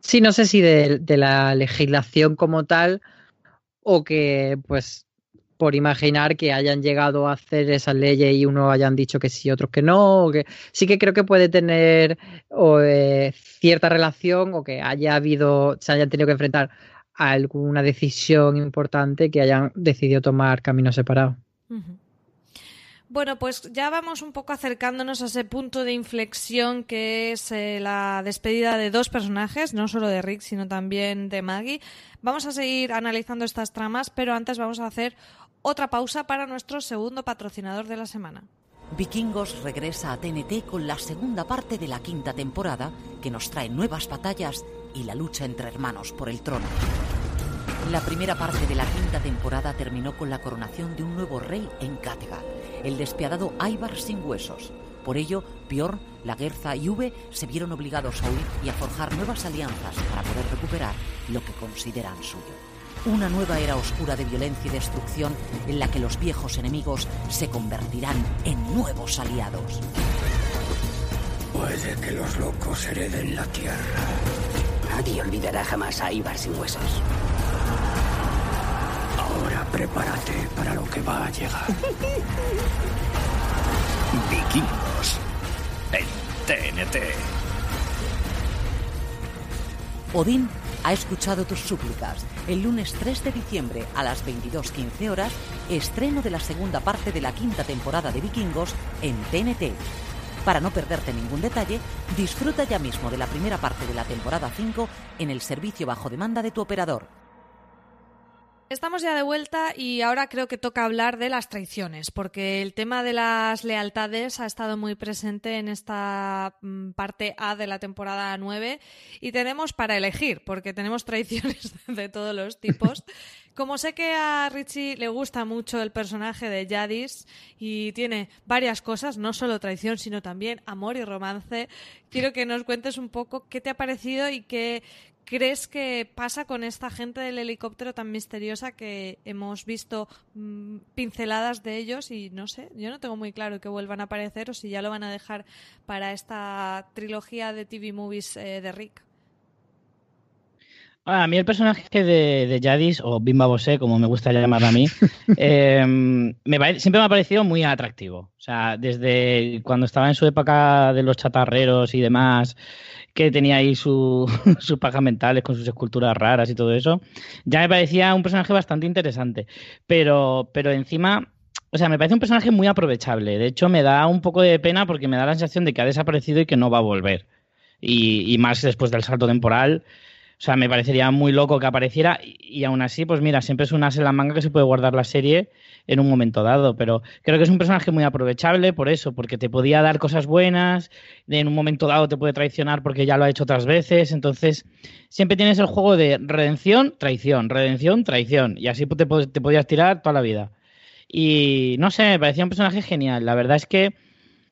Sí, no sé si de, de la legislación como tal o que pues por imaginar que hayan llegado a hacer esas leyes y unos hayan dicho que sí, otros que no. que, sí que creo que puede tener eh, cierta relación o que haya habido, se hayan tenido que enfrentar a alguna decisión importante que hayan decidido tomar caminos separados. Bueno, pues ya vamos un poco acercándonos a ese punto de inflexión que es eh, la despedida de dos personajes, no solo de Rick, sino también de Maggie. Vamos a seguir analizando estas tramas, pero antes vamos a hacer otra pausa para nuestro segundo patrocinador de la semana. Vikingos regresa a TNT con la segunda parte de la quinta temporada, que nos trae nuevas batallas y la lucha entre hermanos por el trono. La primera parte de la quinta temporada terminó con la coronación de un nuevo rey en Kattegat, el despiadado Ivar sin huesos. Por ello, Bjorn, Lagerza y Uve se vieron obligados a huir y a forjar nuevas alianzas para poder recuperar lo que consideran suyo. Una nueva era oscura de violencia y destrucción en la que los viejos enemigos se convertirán en nuevos aliados. Puede que los locos hereden la tierra. Nadie olvidará jamás a Ibar sin huesos. prepárate para lo que va a llegar. Vikingos en TNT. Odín ha escuchado tus súplicas. El lunes 3 de diciembre a las 22.15 horas, estreno de la segunda parte de la quinta temporada de Vikingos en TNT. Para no perderte ningún detalle, disfruta ya mismo de la primera parte de la temporada 5 en el servicio bajo demanda de tu operador. Estamos ya de vuelta y ahora creo que toca hablar de las traiciones, porque el tema de las lealtades ha estado muy presente en esta mm, parte A de la temporada 9 y tenemos para elegir, porque tenemos traiciones de todos los tipos. Como sé que a Richie le gusta mucho el personaje de Jadis y tiene varias cosas, no solo traición, sino también amor y romance, quiero que nos cuentes un poco qué te ha parecido y qué, crees que pasa con esta gente del helicóptero tan misteriosa que hemos visto mm, pinceladas de ellos y no sé, yo no tengo muy claro que vuelvan a aparecer o si ya lo van a dejar para esta trilogía de TV movies eh, de Rick. A mí el personaje de, de Jadis, o Bimba Bosé, como me gusta llamarlo a mí, em, siempre me ha parecido muy atractivo. O sea, desde cuando estaba en su época de los chatarreros y demás, que tenía ahí sus pajas mentales con sus esculturas raras y todo eso, ya me parecía un personaje bastante interesante. Pero, pero encima, o sea, me parece un personaje muy aprovechable. De hecho, me da un poco de pena porque me da la sensación de que ha desaparecido y que no va a volver. Y, y más después del salto temporal. O sea, me parecería muy loco que apareciera y, aún así, pues mira, siempre es un as en la manga que se puede guardar la serie en un momento dado, pero creo que es un personaje muy aprovechable por eso, porque te podía dar cosas buenas, en un momento dado te puede traicionar porque ya lo ha hecho otras veces, entonces siempre tienes el juego de redención, traición, redención, traición, y así te, te podías tirar toda la vida. Y no sé, me parecía un personaje genial, la verdad es que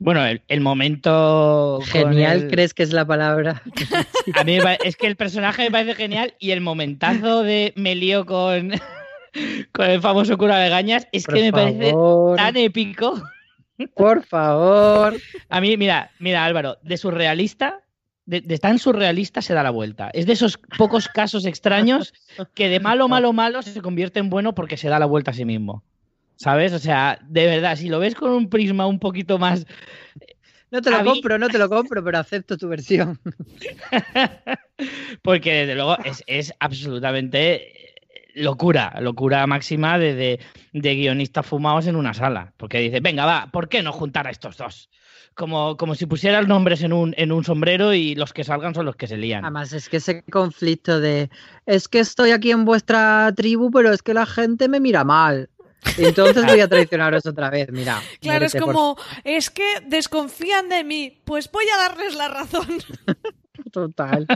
bueno, el, momento. Genial, ¿crees que es la palabra? A mí es que el personaje me parece genial y el momentazo de me lío con, con el famoso cura de gañas es que me parece tan épico. Por favor. A mí, mira, mira, Álvaro, de surrealista, de, de, tan surrealista se da la vuelta. Es de esos pocos casos extraños que de malo, malo, malo se convierte en bueno porque se da la vuelta a sí mismo. ¿Sabes? O sea, de verdad, si lo ves con un prisma un poquito más. No te lo compro, no te lo compro, pero acepto tu versión. Porque desde luego es, absolutamente locura, locura máxima de, de, guionistas fumados en una sala. Porque dice, venga, va, ¿por qué no juntar a estos dos? Como, como si pusieras nombres en un, en un sombrero y los que salgan son los que se lían. Además, es que ese conflicto de es que estoy aquí en vuestra tribu, pero es que la gente me mira mal. Entonces voy a traicionaros otra vez, mira. Claro, es como, es que desconfían de mí, pues voy a darles la razón. Total.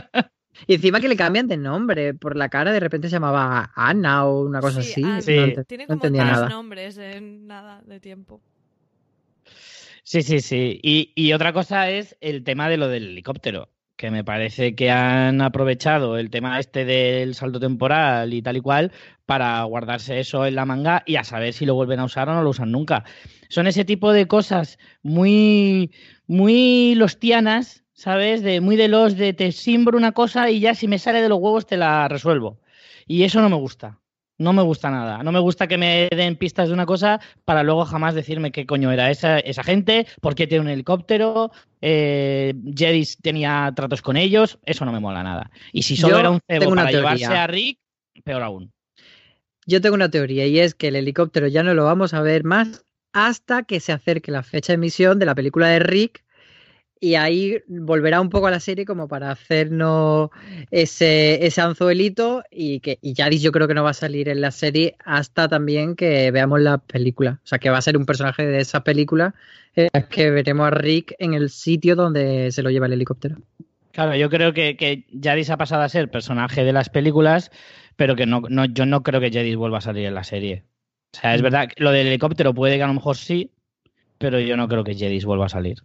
Y encima que le cambian de nombre por la cara, de repente se llamaba Ana o una cosa así. Sí. Tiene como tres nombres en nada de tiempo. Sí, sí, sí. Y, y, otra cosa es el tema de lo del helicóptero que me parece que han aprovechado el tema este del salto temporal y tal y cual para guardarse eso en la manga y a saber si lo vuelven a usar o no lo usan nunca. Son ese tipo de cosas muy, muy lostianas, ¿sabes? De muy de los de te simbro una cosa y ya si me sale de los huevos te la resuelvo. Y eso no me gusta. No me gusta nada. No me gusta que me den pistas de una cosa para luego jamás decirme qué coño era esa, esa gente, por qué tiene un helicóptero, eh, tenía tratos con ellos. Eso no me mola nada. Y si solo era un cebo para llevarse a Rick, peor aún. Yo tengo una teoría y es que el helicóptero ya no lo vamos a ver más hasta que se acerque la fecha de emisión de la película de Rick y ahí volverá un poco a la serie como para hacernos ese, ese anzuelito y que y Yadis yo creo que no va a salir en la serie hasta también que veamos la película. O sea, que va a ser un personaje de esa película eh, que veremos a Rick en el sitio donde se lo lleva el helicóptero. Claro, yo creo que, que Jadis ha pasado a ser personaje de las películas, pero que no, no yo no creo que Jadis vuelva a salir en la serie. O sea, es mm. verdad, lo del helicóptero puede que a lo mejor sí, pero yo no creo que Jadis vuelva a salir.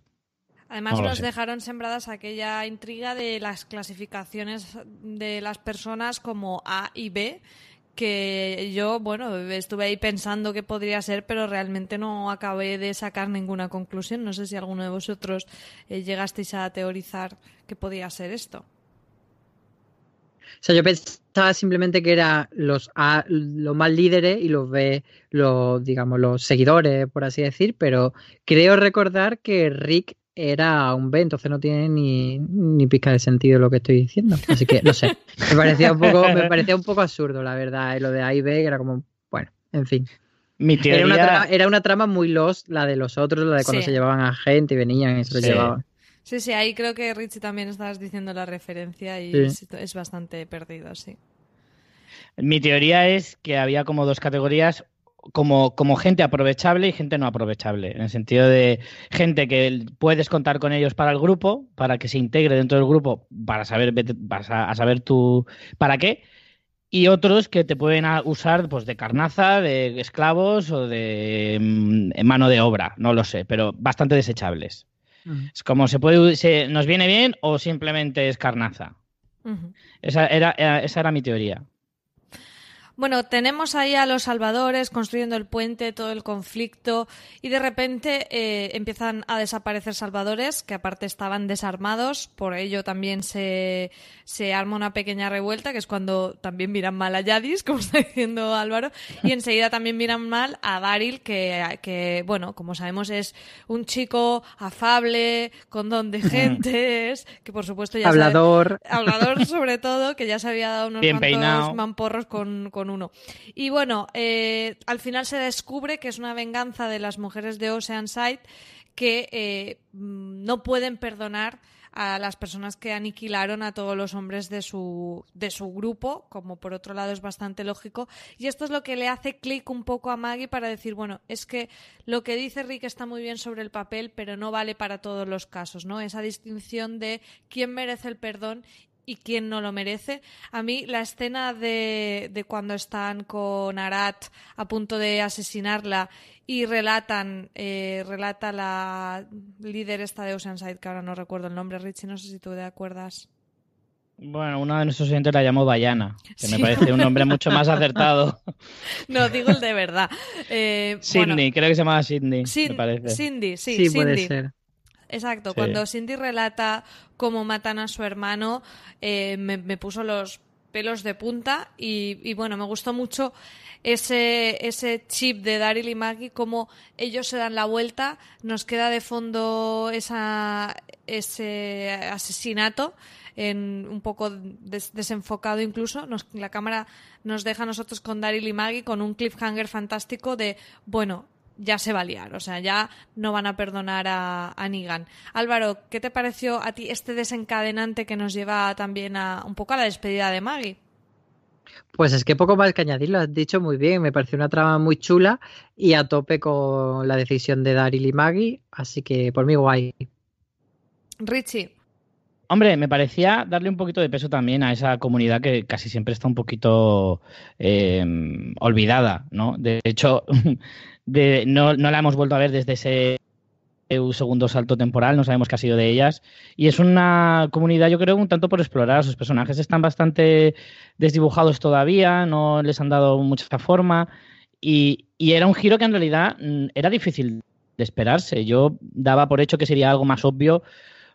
Además nos dejaron sembradas aquella intriga de las clasificaciones de las personas como A y B, que yo, bueno, estuve ahí pensando que podría ser, pero realmente no acabé de sacar ninguna conclusión. No sé si alguno de vosotros eh, llegasteis a teorizar que podía ser esto. O sea, yo pensaba simplemente que eran los A los más líderes y los B los, digamos, los seguidores, por así decir, pero creo recordar que Rick era un B, entonces no tiene ni, ni pizca de sentido lo que estoy diciendo. Así que, no sé, me parecía un poco, me parecía un poco absurdo, la verdad, lo de A y B, que era como, bueno, en fin. Mi Era, teoría... una trama, era una trama muy lost, la de los otros, la de cuando Sí. se llevaban a gente y venían y se lo Sí. llevaban. Sí, sí, ahí creo que Richie también estabas diciendo la referencia y Sí. es, es bastante perdido, sí. Mi teoría es que había como dos categorías, como, como gente aprovechable y gente no aprovechable, en el sentido de gente que puedes contar con ellos para el grupo, para que se integre dentro del grupo, para saber, vete- vas a, a saber tú para qué, y otros que te pueden usar pues, de carnaza, de esclavos o de mm, mano de obra, no lo sé, pero bastante desechables. Es como se puede, se, nos viene bien o simplemente es carnaza. Esa era, era- esa era mi teoría. Bueno, tenemos ahí a los salvadores construyendo el puente, todo el conflicto, y de repente eh, empiezan a desaparecer salvadores, que aparte estaban desarmados, por ello también se, se arma una pequeña revuelta, que es cuando también miran mal a Yadis, como está diciendo Álvaro, y enseguida también miran mal a Daryl, que, que bueno, como sabemos es un chico afable, con don de gentes, que por supuesto ya sabe- Hablador. hablador sobre todo, que ya se había dado unos Bien cuantos peinado. mamporros con, con uno. Y bueno, eh, al final se descubre que es una venganza de las mujeres de Oceanside que eh, mm, no pueden perdonar a las personas que aniquilaron a todos los hombres de su, de su grupo, como por otro lado es bastante lógico. Y esto es lo que le hace clic un poco a Maggie para decir, bueno, es que lo que dice Rick está muy bien sobre el papel, pero no vale para todos los casos, ¿no? Esa distinción de quién merece el perdón y quién no lo merece. A mí la escena de, de cuando están con Arat a punto de asesinarla y relatan, eh, relata la líder esta de Oceanside, que ahora no recuerdo el nombre, Richie, no sé si tú te acuerdas. Bueno, uno de nuestros oyentes la llamó Bayana, que me Sí. parece un nombre mucho más acertado. No, digo el de verdad. Eh, bueno, Sidney, creo que se llamaba Sidney, Sin- me parece. Cindy, sí, Sí, puede Cindy. ser. Exacto, Sí. cuando Cindy relata cómo matan a su hermano, eh, me, me puso los pelos de punta y, y bueno, me gustó mucho ese, ese chip de Daryl y Maggie, cómo ellos se dan la vuelta, nos queda de fondo esa, ese asesinato en un poco des- desenfocado incluso, nos- la cámara nos deja a nosotros con Daryl y Maggie con un cliffhanger fantástico de, bueno, ya se va a liar, o sea, ya no van a perdonar a, a Negan. Álvaro, ¿qué te pareció a ti este desencadenante que nos lleva también a un poco a la despedida de Maggie? Pues es que poco más que añadir, lo has dicho muy bien. Me pareció una trama muy chula y a tope con la decisión de Daryl y Maggie, así que por mí guay. Richie, Hombre, me parecía darle un poquito de peso también a esa comunidad que casi siempre está un poquito eh, olvidada, ¿no? De hecho, de, no, no la hemos vuelto a ver desde ese segundo salto temporal, no sabemos qué ha sido de ellas. Y es una comunidad, yo creo, un tanto por explorar. Sus personajes están bastante desdibujados todavía, no les han dado mucha forma. Y, y era un giro que en realidad mm, era difícil de esperarse. Yo daba por hecho que sería algo más obvio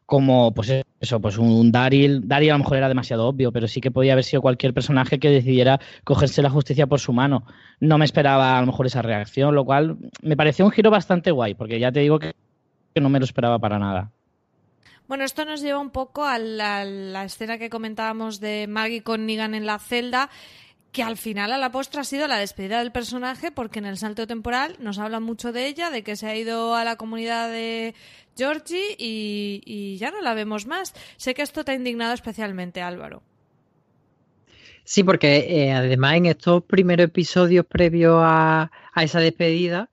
como pues eso, pues un Daryl, Daryl a lo mejor era demasiado obvio, pero sí que podía haber sido cualquier personaje que decidiera cogerse la justicia por su mano. No me esperaba a lo mejor esa reacción, lo cual me pareció un giro bastante guay, porque ya te digo que no me lo esperaba para nada. Bueno, esto nos lleva un poco a la, la escena que comentábamos de Maggie con Negan en la celda, que al final a la postre ha sido la despedida del personaje, porque en el salto temporal nos hablan mucho de ella, de que se ha ido a la comunidad de Georgie y, y ya no la vemos más. Sé que esto te ha indignado especialmente, Álvaro. Sí, porque eh, además en estos primeros episodios previos a, a esa despedida,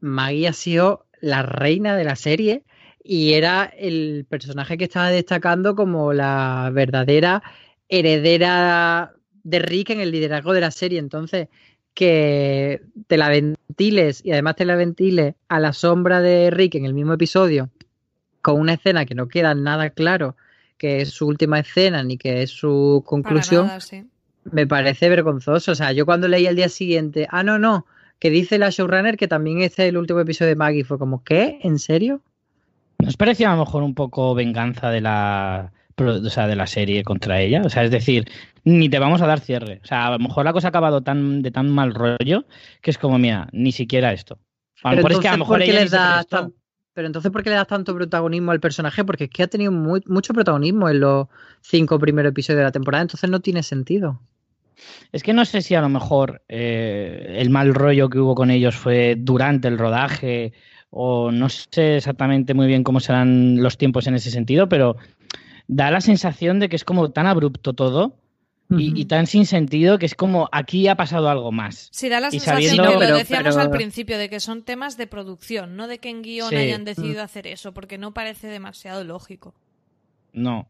Maggie ha sido la reina de la serie y era el personaje que estaba destacando como la verdadera heredera de Rick en el liderazgo de la serie. Entonces, que te la ventiles y además te la ventiles a la sombra de Rick en el mismo episodio con una escena que no queda nada claro que es su última escena ni que es su conclusión, Para nada, sí. me parece vergonzoso. O sea, yo cuando leí al día siguiente, ah, no, no, que dice la showrunner que también este es el último episodio de Maggie, fue como, ¿qué? ¿En serio? ¿Nos parecía a lo mejor un poco venganza de la o sea, de la serie contra ella. O sea, es decir, ni te vamos a dar cierre. O sea, a lo mejor la cosa ha acabado tan, de tan mal rollo que es como, mira, ni siquiera esto. A lo mejor es que a lo mejor ella les da pero entonces, ¿por qué le das tanto protagonismo al personaje? Porque es que ha tenido mucho protagonismo en los cinco primeros episodios de la temporada, entonces no tiene sentido. Es que no sé si a lo mejor eh, el mal rollo que hubo con ellos fue durante el rodaje o no sé exactamente muy bien cómo serán los tiempos en ese sentido, pero da la sensación de que es como tan abrupto todo y, tan sin sentido que es como aquí ha pasado algo más. Sí, da la sensación que lo decíamos al principio, de que son temas de producción, no de que en guion hayan decidido hacer eso, porque no parece demasiado lógico. No.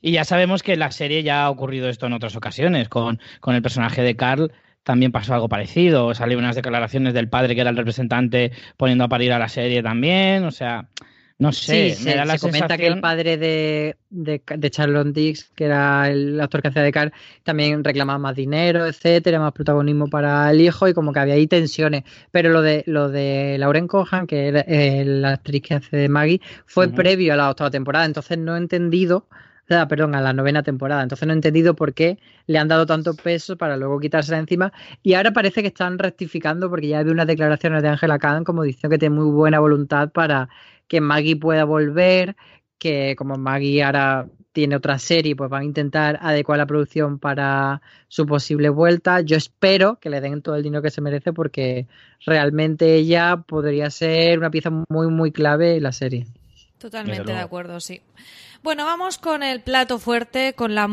Y ya sabemos que en la serie ya ha ocurrido esto en otras ocasiones. Con, con el personaje de Carl también pasó algo parecido. Salieron unas declaraciones del padre que era el representante poniendo a parir a la serie también. O sea, no sé, me da la se comenta que el padre de, de, Charlotte Dix, que era el actor que hacía de Carl, también reclamaba más dinero, etcétera, más protagonismo para el hijo y como que había ahí tensiones. Pero lo de lo de Lauren Cohan, que es eh, la actriz que hace de Maggie, fue previo a la octava temporada, entonces no he entendido perdón, a la novena temporada. Entonces no he entendido por qué le han dado tanto peso para luego quitársela encima. Y ahora parece que están rectificando porque ya hay unas declaraciones de Angela Khan como diciendo que tiene muy buena voluntad para que Maggie pueda volver, que como Maggie ahora tiene otra serie, pues van a intentar adecuar la producción para su posible vuelta. Yo espero que le den todo el dinero que se merece porque realmente ella podría ser una pieza muy, muy clave en la serie. Totalmente de acuerdo, sí. Bueno, vamos con el plato fuerte, con la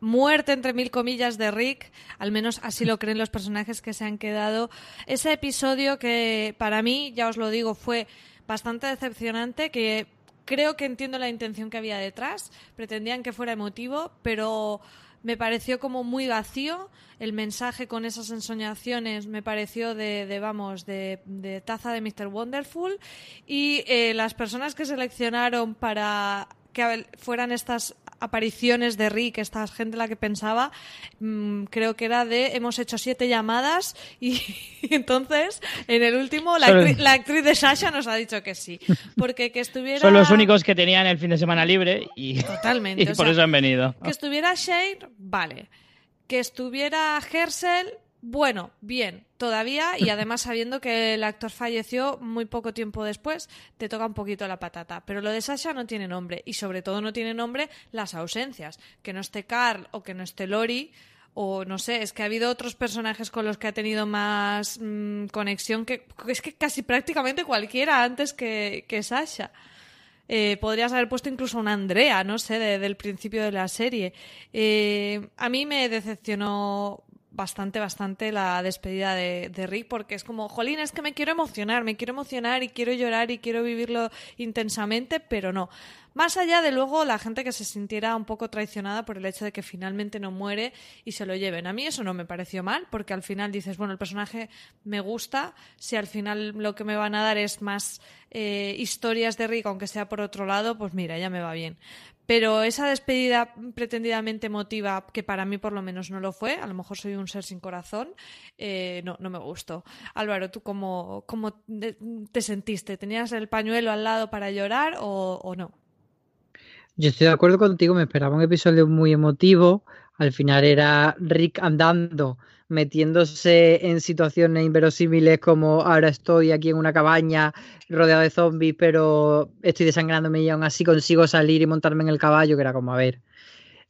muerte entre mil comillas de Rick, al menos así lo creen los personajes que se han quedado. Ese episodio que para mí, ya os lo digo, fue bastante decepcionante, que creo que entiendo la intención que había detrás, pretendían que fuera emotivo, pero me pareció como muy vacío el mensaje con esas ensoñaciones me pareció de, vamos de, taza de Mr. Wonderful y eh, las personas que seleccionaron para que fueran estas apariciones de Rick, esta gente la que pensaba, mm, creo que era de hemos hecho siete llamadas y, entonces en el último la actriz, de Sasha nos ha dicho que sí. Porque que estuviera... Son los únicos que tenían el fin de semana libre y, Totalmente, y por eso han venido. Que estuviera Shane, vale. Que estuviera Hersel, bueno, bien, todavía, y además sabiendo que el actor falleció muy poco tiempo después, te toca un poquito la patata. Pero lo de Sasha no tiene nombre, y sobre todo no tiene nombre las ausencias. Que no esté Carl o que no esté Lori, o no sé, es que ha habido otros personajes con los que ha tenido más mm, conexión que es que casi prácticamente cualquiera antes que, que Sasha. Eh, podrías haber puesto incluso una Andrea, no sé, desde el principio de la serie. Eh, a mí me decepcionó bastante, bastante la despedida de, de, Rick, porque es como, jolín, es que me quiero emocionar, me quiero emocionar y quiero llorar y quiero vivirlo intensamente, pero no. Más allá de luego la gente que se sintiera un poco traicionada por el hecho de que finalmente no muere y se lo lleven. A mí eso no me pareció mal, porque al final dices, bueno, el personaje me gusta, si al final lo que me van a dar es más eh, historias de Rick, aunque sea por otro lado, pues mira, ya me va bien. Pero esa despedida pretendidamente emotiva, que para mí por lo menos no lo fue, a lo mejor soy un ser sin corazón, eh, no, no me gustó. Álvaro, ¿tú cómo, cómo te sentiste? ¿Tenías el pañuelo al lado para llorar o, o no? Yo estoy de acuerdo contigo, me esperaba un episodio muy emotivo. Al final era Rick andando, metiéndose en situaciones inverosímiles como ahora estoy aquí en una cabaña rodeado de zombies, pero estoy desangrándome y aún así consigo salir y montarme en el caballo, que era como, a ver.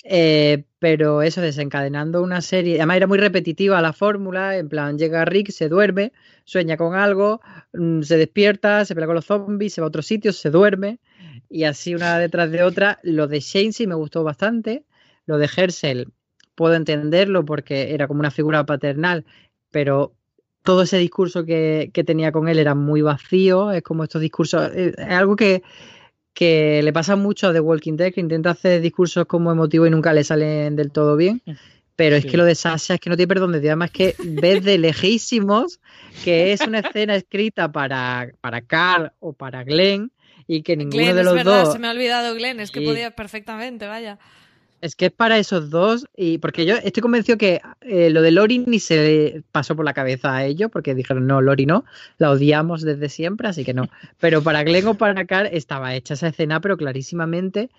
Eh, pero eso, desencadenando una serie, además era muy repetitiva la fórmula, en plan, llega Rick, se duerme, sueña con algo, mm, se despierta, se pelea con los zombies, se va a otro sitio, se duerme, y así una detrás de otra. Lo de Shane sí me gustó bastante. Lo de Hersel puedo entenderlo porque era como una figura paternal, pero todo ese discurso que, tenía con él era muy vacío. Es como estos discursos. Eh, es algo que, que le pasa mucho a The Walking Dead, que intenta hacer discursos como emotivos y nunca le salen del todo bien. Pero es que lo de Sasha es que no tiene perdón de Dios. Además que ves de lejísimos que es una escena escrita para, para Carl o para Glenn y que ninguno de los es verdad, Se me ha olvidado Glenn, es que podía perfectamente, vaya. Es que es para esos dos, y porque yo estoy convencido que eh, lo de Lori ni se pasó por la cabeza a ellos, porque dijeron, no, Lori no, la odiamos desde siempre, así que no. Pero para Glenn o para Carl estaba hecha esa escena, pero clarísimamente.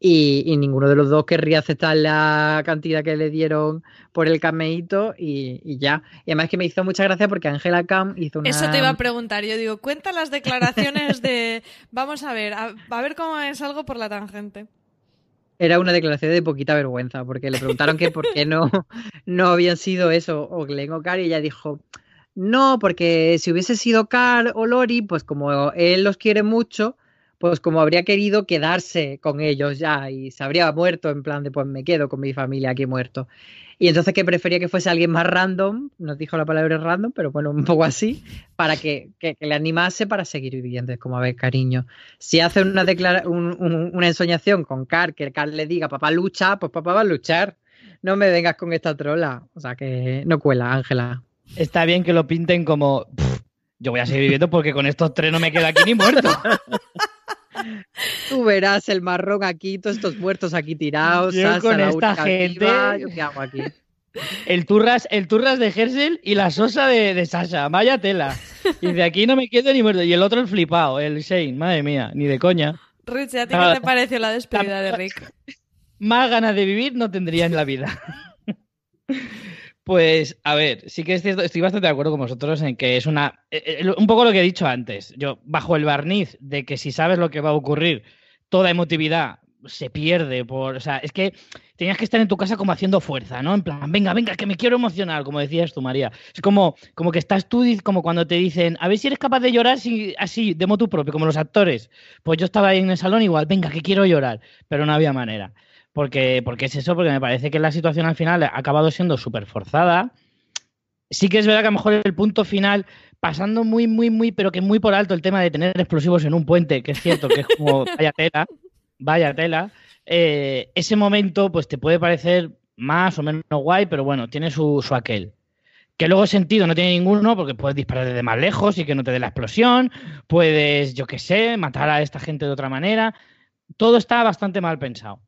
Y, y ninguno de los dos querría aceptar la cantidad que le dieron por el cameíto y, y ya. Y además que me hizo mucha gracia porque Angela Cam hizo una... Eso te iba a preguntar. Yo digo, cuenta las declaraciones de... Vamos a ver, a, a ver cómo es algo por la tangente. Era una declaración de poquita vergüenza, porque le preguntaron que por qué no, no habían sido eso, o Glenn o Car, y ella dijo, no, porque si hubiese sido Car o Lori, pues como él los quiere mucho, pues como habría querido quedarse con ellos ya y se habría muerto en plan de pues me quedo con mi familia aquí muerto. Y entonces que prefería que fuese alguien más random, nos dijo la palabra random, pero bueno, un poco así, para que, que, que le animase para seguir viviendo. Es como, a ver, cariño, si hace una, un, una ensoñación con Car, que Car le diga, papá lucha, pues papá va a luchar. No me vengas con esta trola. O sea que no cuela, Ángela. Está bien que lo pinten como, yo voy a seguir viviendo porque con estos tres no me quedo aquí ni muerto. Tú verás el marrón aquí, todos estos muertos aquí tirados. Yo con la esta gente- viva, ¿yo qué hago aquí? El turras, el turras de Hersel y la sosa de, de Sasha. Vaya tela. Y de aquí no me quedo ni muerto. Y el otro el flipado, el Shane. Madre mía, ni de coña. Rich, ¿a ti Ah. qué te pareció la despedida de Rick? Más ganas de vivir no tendría en la vida. Pues, a ver, sí que estoy bastante de acuerdo con vosotros en que es una. eh, eh, un poco lo que he dicho antes. Yo, bajo el barniz de que si sabes lo que va a ocurrir, toda emotividad se pierde por. O sea, es que tenías que estar en tu casa como haciendo fuerza, ¿no? En plan, venga, venga, que me quiero emocionar, como decías tú, María. Es como, como que estás tú, como cuando te dicen, a ver si eres capaz de llorar así, de motu propio, como los actores. Pues yo estaba ahí en el salón igual, venga, que quiero llorar, pero no había manera. Porque, porque es eso, porque me parece que la situación al final ha acabado siendo súper forzada. Sí que es verdad que a lo mejor el punto final, pasando muy, muy, muy, pero que muy por alto el tema de tener explosivos en un puente, que es cierto que es como vaya tela, vaya tela, eh, ese momento pues te puede parecer más o menos guay, pero bueno, tiene su, su aquel. Que luego sentido no tiene ninguno, porque puedes disparar desde más lejos y que no te dé la explosión, puedes, yo qué sé, matar a esta gente de otra manera. Todo está bastante mal pensado.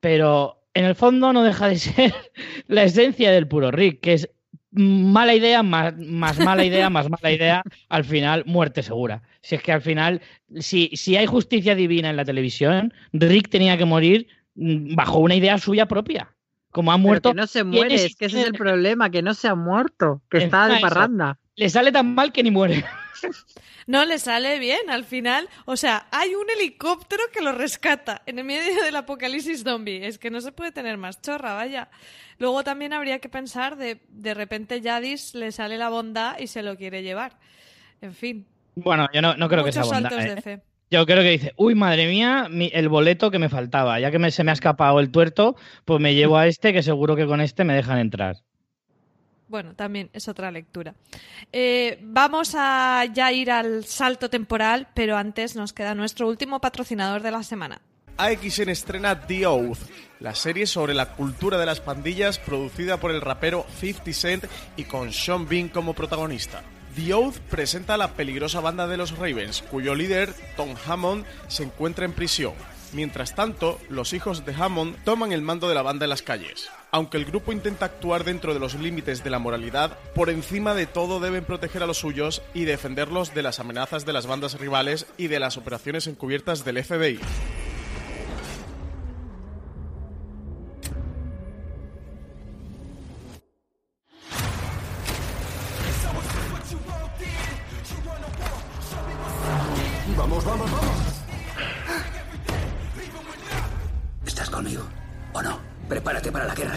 Pero en el fondo no deja de ser la esencia del puro Rick, que es mala idea, más, más mala idea, más mala idea, al final muerte segura. Si es que al final, si, si hay justicia divina en la televisión, Rick tenía que morir mm, bajo una idea suya propia. Como ha Pero muerto. que no se ¿quién muere, es- que ese es el problema, que no se ha muerto, que está de parranda. Le sale tan mal que ni muere. No le sale bien al final. O sea, hay un helicóptero que lo rescata en el medio del apocalipsis zombie. Es que no se puede tener más chorra, vaya. Luego también habría que pensar de de repente Jadis le sale la bondad y se lo quiere llevar. En fin, Bueno, yo no, no creo que sea bondad. ¿eh? de fe. Yo creo que dice, uy, madre mía, mi- el boleto que me faltaba. Ya que me- se me ha escapado el tuerto, pues me llevo a este, que seguro que con este me dejan entrar. Bueno, también es otra lectura. Eh, vamos a ya ir al salto temporal, pero antes nos queda nuestro último patrocinador de la semana. AXN estrena The Oath, la serie sobre la cultura de las pandillas producida por el rapero 50 Cent y con Sean Bean como protagonista. The Oath presenta a la peligrosa banda de los Ravens, cuyo líder, Tom Hammond, se encuentra en prisión. Mientras tanto, los hijos de Hammond toman el mando de la banda en las calles. Aunque el grupo intenta actuar dentro de los límites de la moralidad, por encima de todo deben proteger a los suyos y defenderlos de las amenazas de las bandas rivales y de las operaciones encubiertas del FBI.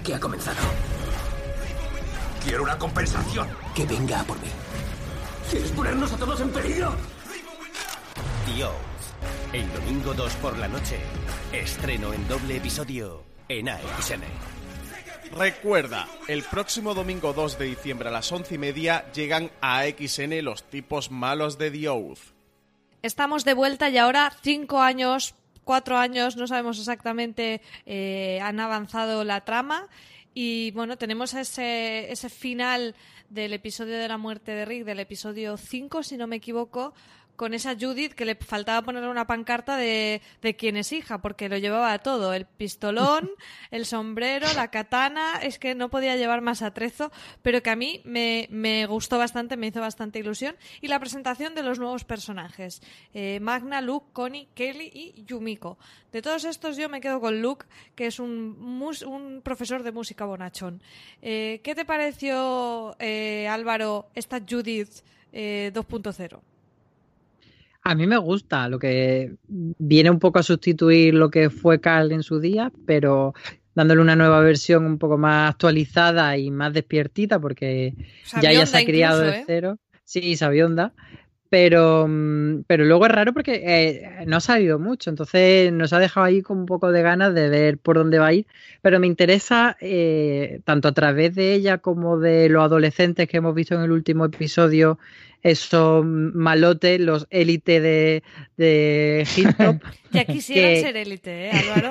Prepárate para la guerra que ha comenzado. Quiero una compensación. Que venga a por mí. ¿Quieres ponernos a todos en peligro? Dios. El domingo 2 por la noche. Estreno en doble episodio en AXN. Recuerda, el próximo domingo 2 de diciembre a las once y media llegan a XN los tipos malos de The Oath. Estamos de vuelta y ahora cinco años, cuatro años, no sabemos exactamente, eh, han avanzado la trama. Y bueno, tenemos ese, ese final del episodio de la muerte de Rick, del episodio 5, si no me equivoco, con esa Judith que le faltaba ponerle una pancarta de, de quién es hija, porque lo llevaba todo, el pistolón, el sombrero, la katana, es que no podía llevar más atrezo, pero que a mí me, me gustó bastante, me hizo bastante ilusión, y la presentación de los nuevos personajes, eh, Magna, Luke, Connie, Kelly y Yumiko. De todos estos yo me quedo con Luke, que es un, un profesor de música bonachón. Eh, ¿Qué te pareció, eh, Álvaro, esta Judith 2.0? A mí me gusta, lo que viene un poco a sustituir lo que fue Carl en su día, pero dándole una nueva versión un poco más actualizada y más despiertita, porque ya ya se ha criado de ¿eh? cero. Sí, sabionda. Pero, mm, pero luego es raro porque eh, no ha salido mucho, entonces nos ha dejado ahí con un poco de ganas de ver por dónde va a ir. Pero me interesa, eh, tanto a través de ella como de los adolescentes que hemos visto en el último episodio, esos malotes, los élites de, de Hilltop. ya quisieran ser élite, ¿eh, Álvaro?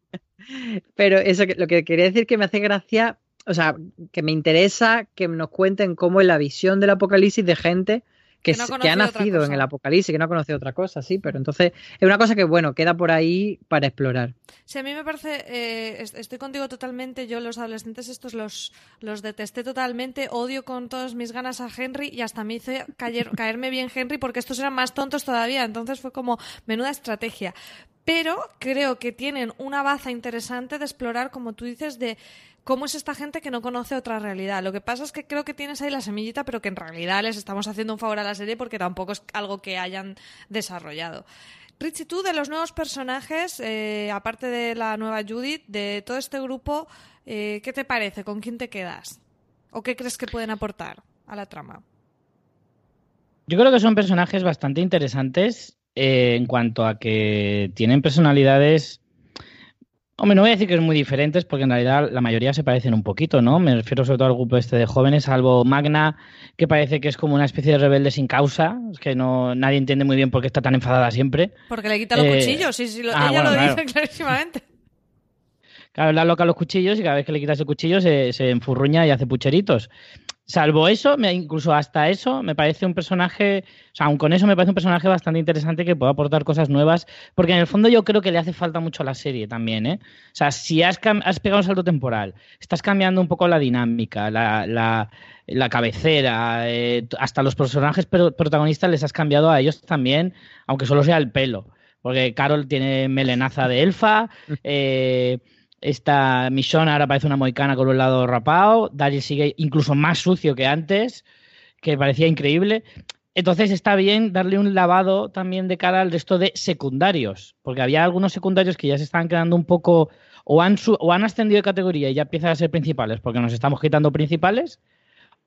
Pero eso, lo que quería decir que me hace gracia, o sea, que me interesa que nos cuenten cómo es la visión del apocalipsis de gente que, ha nacido en el apocalipsis, que no ha conocido otra cosa, sí, pero entonces es una cosa que, bueno, queda por ahí para explorar. Sí, a mí me parece, eh, estoy contigo totalmente, yo los adolescentes estos los, los detesté totalmente, odio con todas mis ganas a Henry y hasta me hizo caerme bien Henry porque estos eran más tontos todavía, entonces fue como menuda estrategia. Pero creo que tienen una baza interesante de explorar, como tú dices, de cómo es esta gente que no conoce otra realidad. Lo que pasa es que creo que tienes ahí la semillita, pero que en realidad les estamos haciendo un favor a la serie porque tampoco es algo que hayan desarrollado. Richie, tú de los nuevos personajes, eh, aparte de la nueva Judith, de todo este grupo, eh, ¿qué te parece? ¿Con quién te quedas? ¿O qué crees que pueden aportar a la trama? Yo creo que son personajes bastante interesantes eh, en cuanto a que tienen personalidades Hombre, no voy a decir que son muy diferentes porque en realidad la mayoría se parecen un poquito, ¿no? Me refiero sobre todo al grupo este de jóvenes, salvo Magna, que parece que es como una especie de rebelde sin causa, es que no nadie entiende muy bien por qué está tan enfadada siempre. Porque le quita los eh, cuchillos, sí, sí, ah, ella lo dice clarísimamente. Claro, la loca los cuchillos y cada vez que le quitas el cuchillo se, se enfurruña y hace pucheritos. Salvo eso, incluso hasta eso, me parece un personaje, o sea, aun con eso me parece un personaje bastante interesante que puede aportar cosas nuevas, porque en el fondo yo creo que le hace falta mucho a la serie también, ¿eh? O sea, si has, pegado un salto temporal, estás cambiando un poco la dinámica, la, cabecera, eh, hasta los personajes protagonistas les has cambiado a ellos también, aunque solo sea el pelo, porque Carol tiene melenaza de elfa, eh, esta Michonne ahora parece una moicana con un lado rapado. Daryl sigue incluso más sucio que antes, que parecía increíble. Entonces está bien darle un lavado también de cara al resto de secundarios, porque había algunos secundarios que ya se estaban quedando un poco o han, o han ascendido de categoría y ya empiezan a ser principales porque nos estamos quitando principales,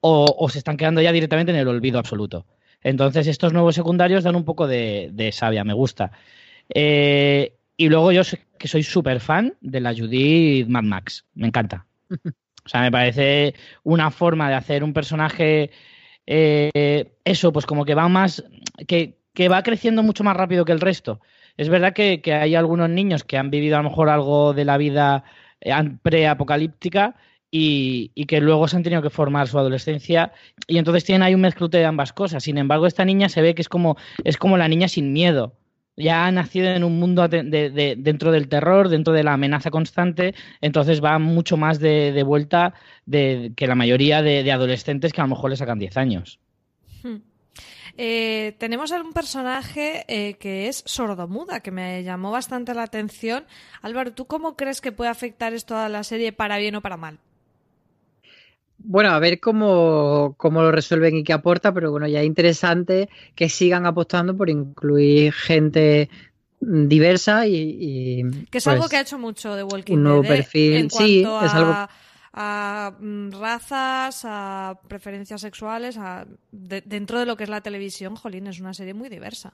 o, se están quedando ya directamente en el olvido absoluto. Entonces estos nuevos secundarios dan un poco de, de sabia, me gusta. Eh, y luego yo que soy súper fan de la Judith Mad Max. Me encanta. O sea, me parece una forma de hacer un personaje. Eh, eso, pues como que va más. Que, va creciendo mucho más rápido que el resto. Es verdad que, hay algunos niños que han vivido a lo mejor algo de la vida eh, preapocalíptica y, y, que luego se han tenido que formar su adolescencia y entonces tienen ahí un mezclute de ambas cosas. Sin embargo, esta niña se ve que es como, es como la niña sin miedo ya ha nacido en un mundo de, dentro del terror, dentro de la amenaza constante, entonces va mucho más de, vuelta que la mayoría de, adolescentes que a lo mejor le sacan 10 años. Hmm. Eh, tenemos un personaje eh, que es sordomuda, que me llamó bastante la atención. Álvaro, ¿tú cómo crees que puede afectar esto a la serie para bien o para mal? Bueno, a ver cómo, lo resuelven y qué aporta, pero bueno, ya es interesante que sigan apostando por incluir gente diversa y... que es algo pues, que ha hecho mucho de Walking un nuevo ¿eh? perfil, sí, es algo a mm, razas, a preferencias sexuales, a, dentro de lo que es la televisión, Jolín, es una serie muy diversa.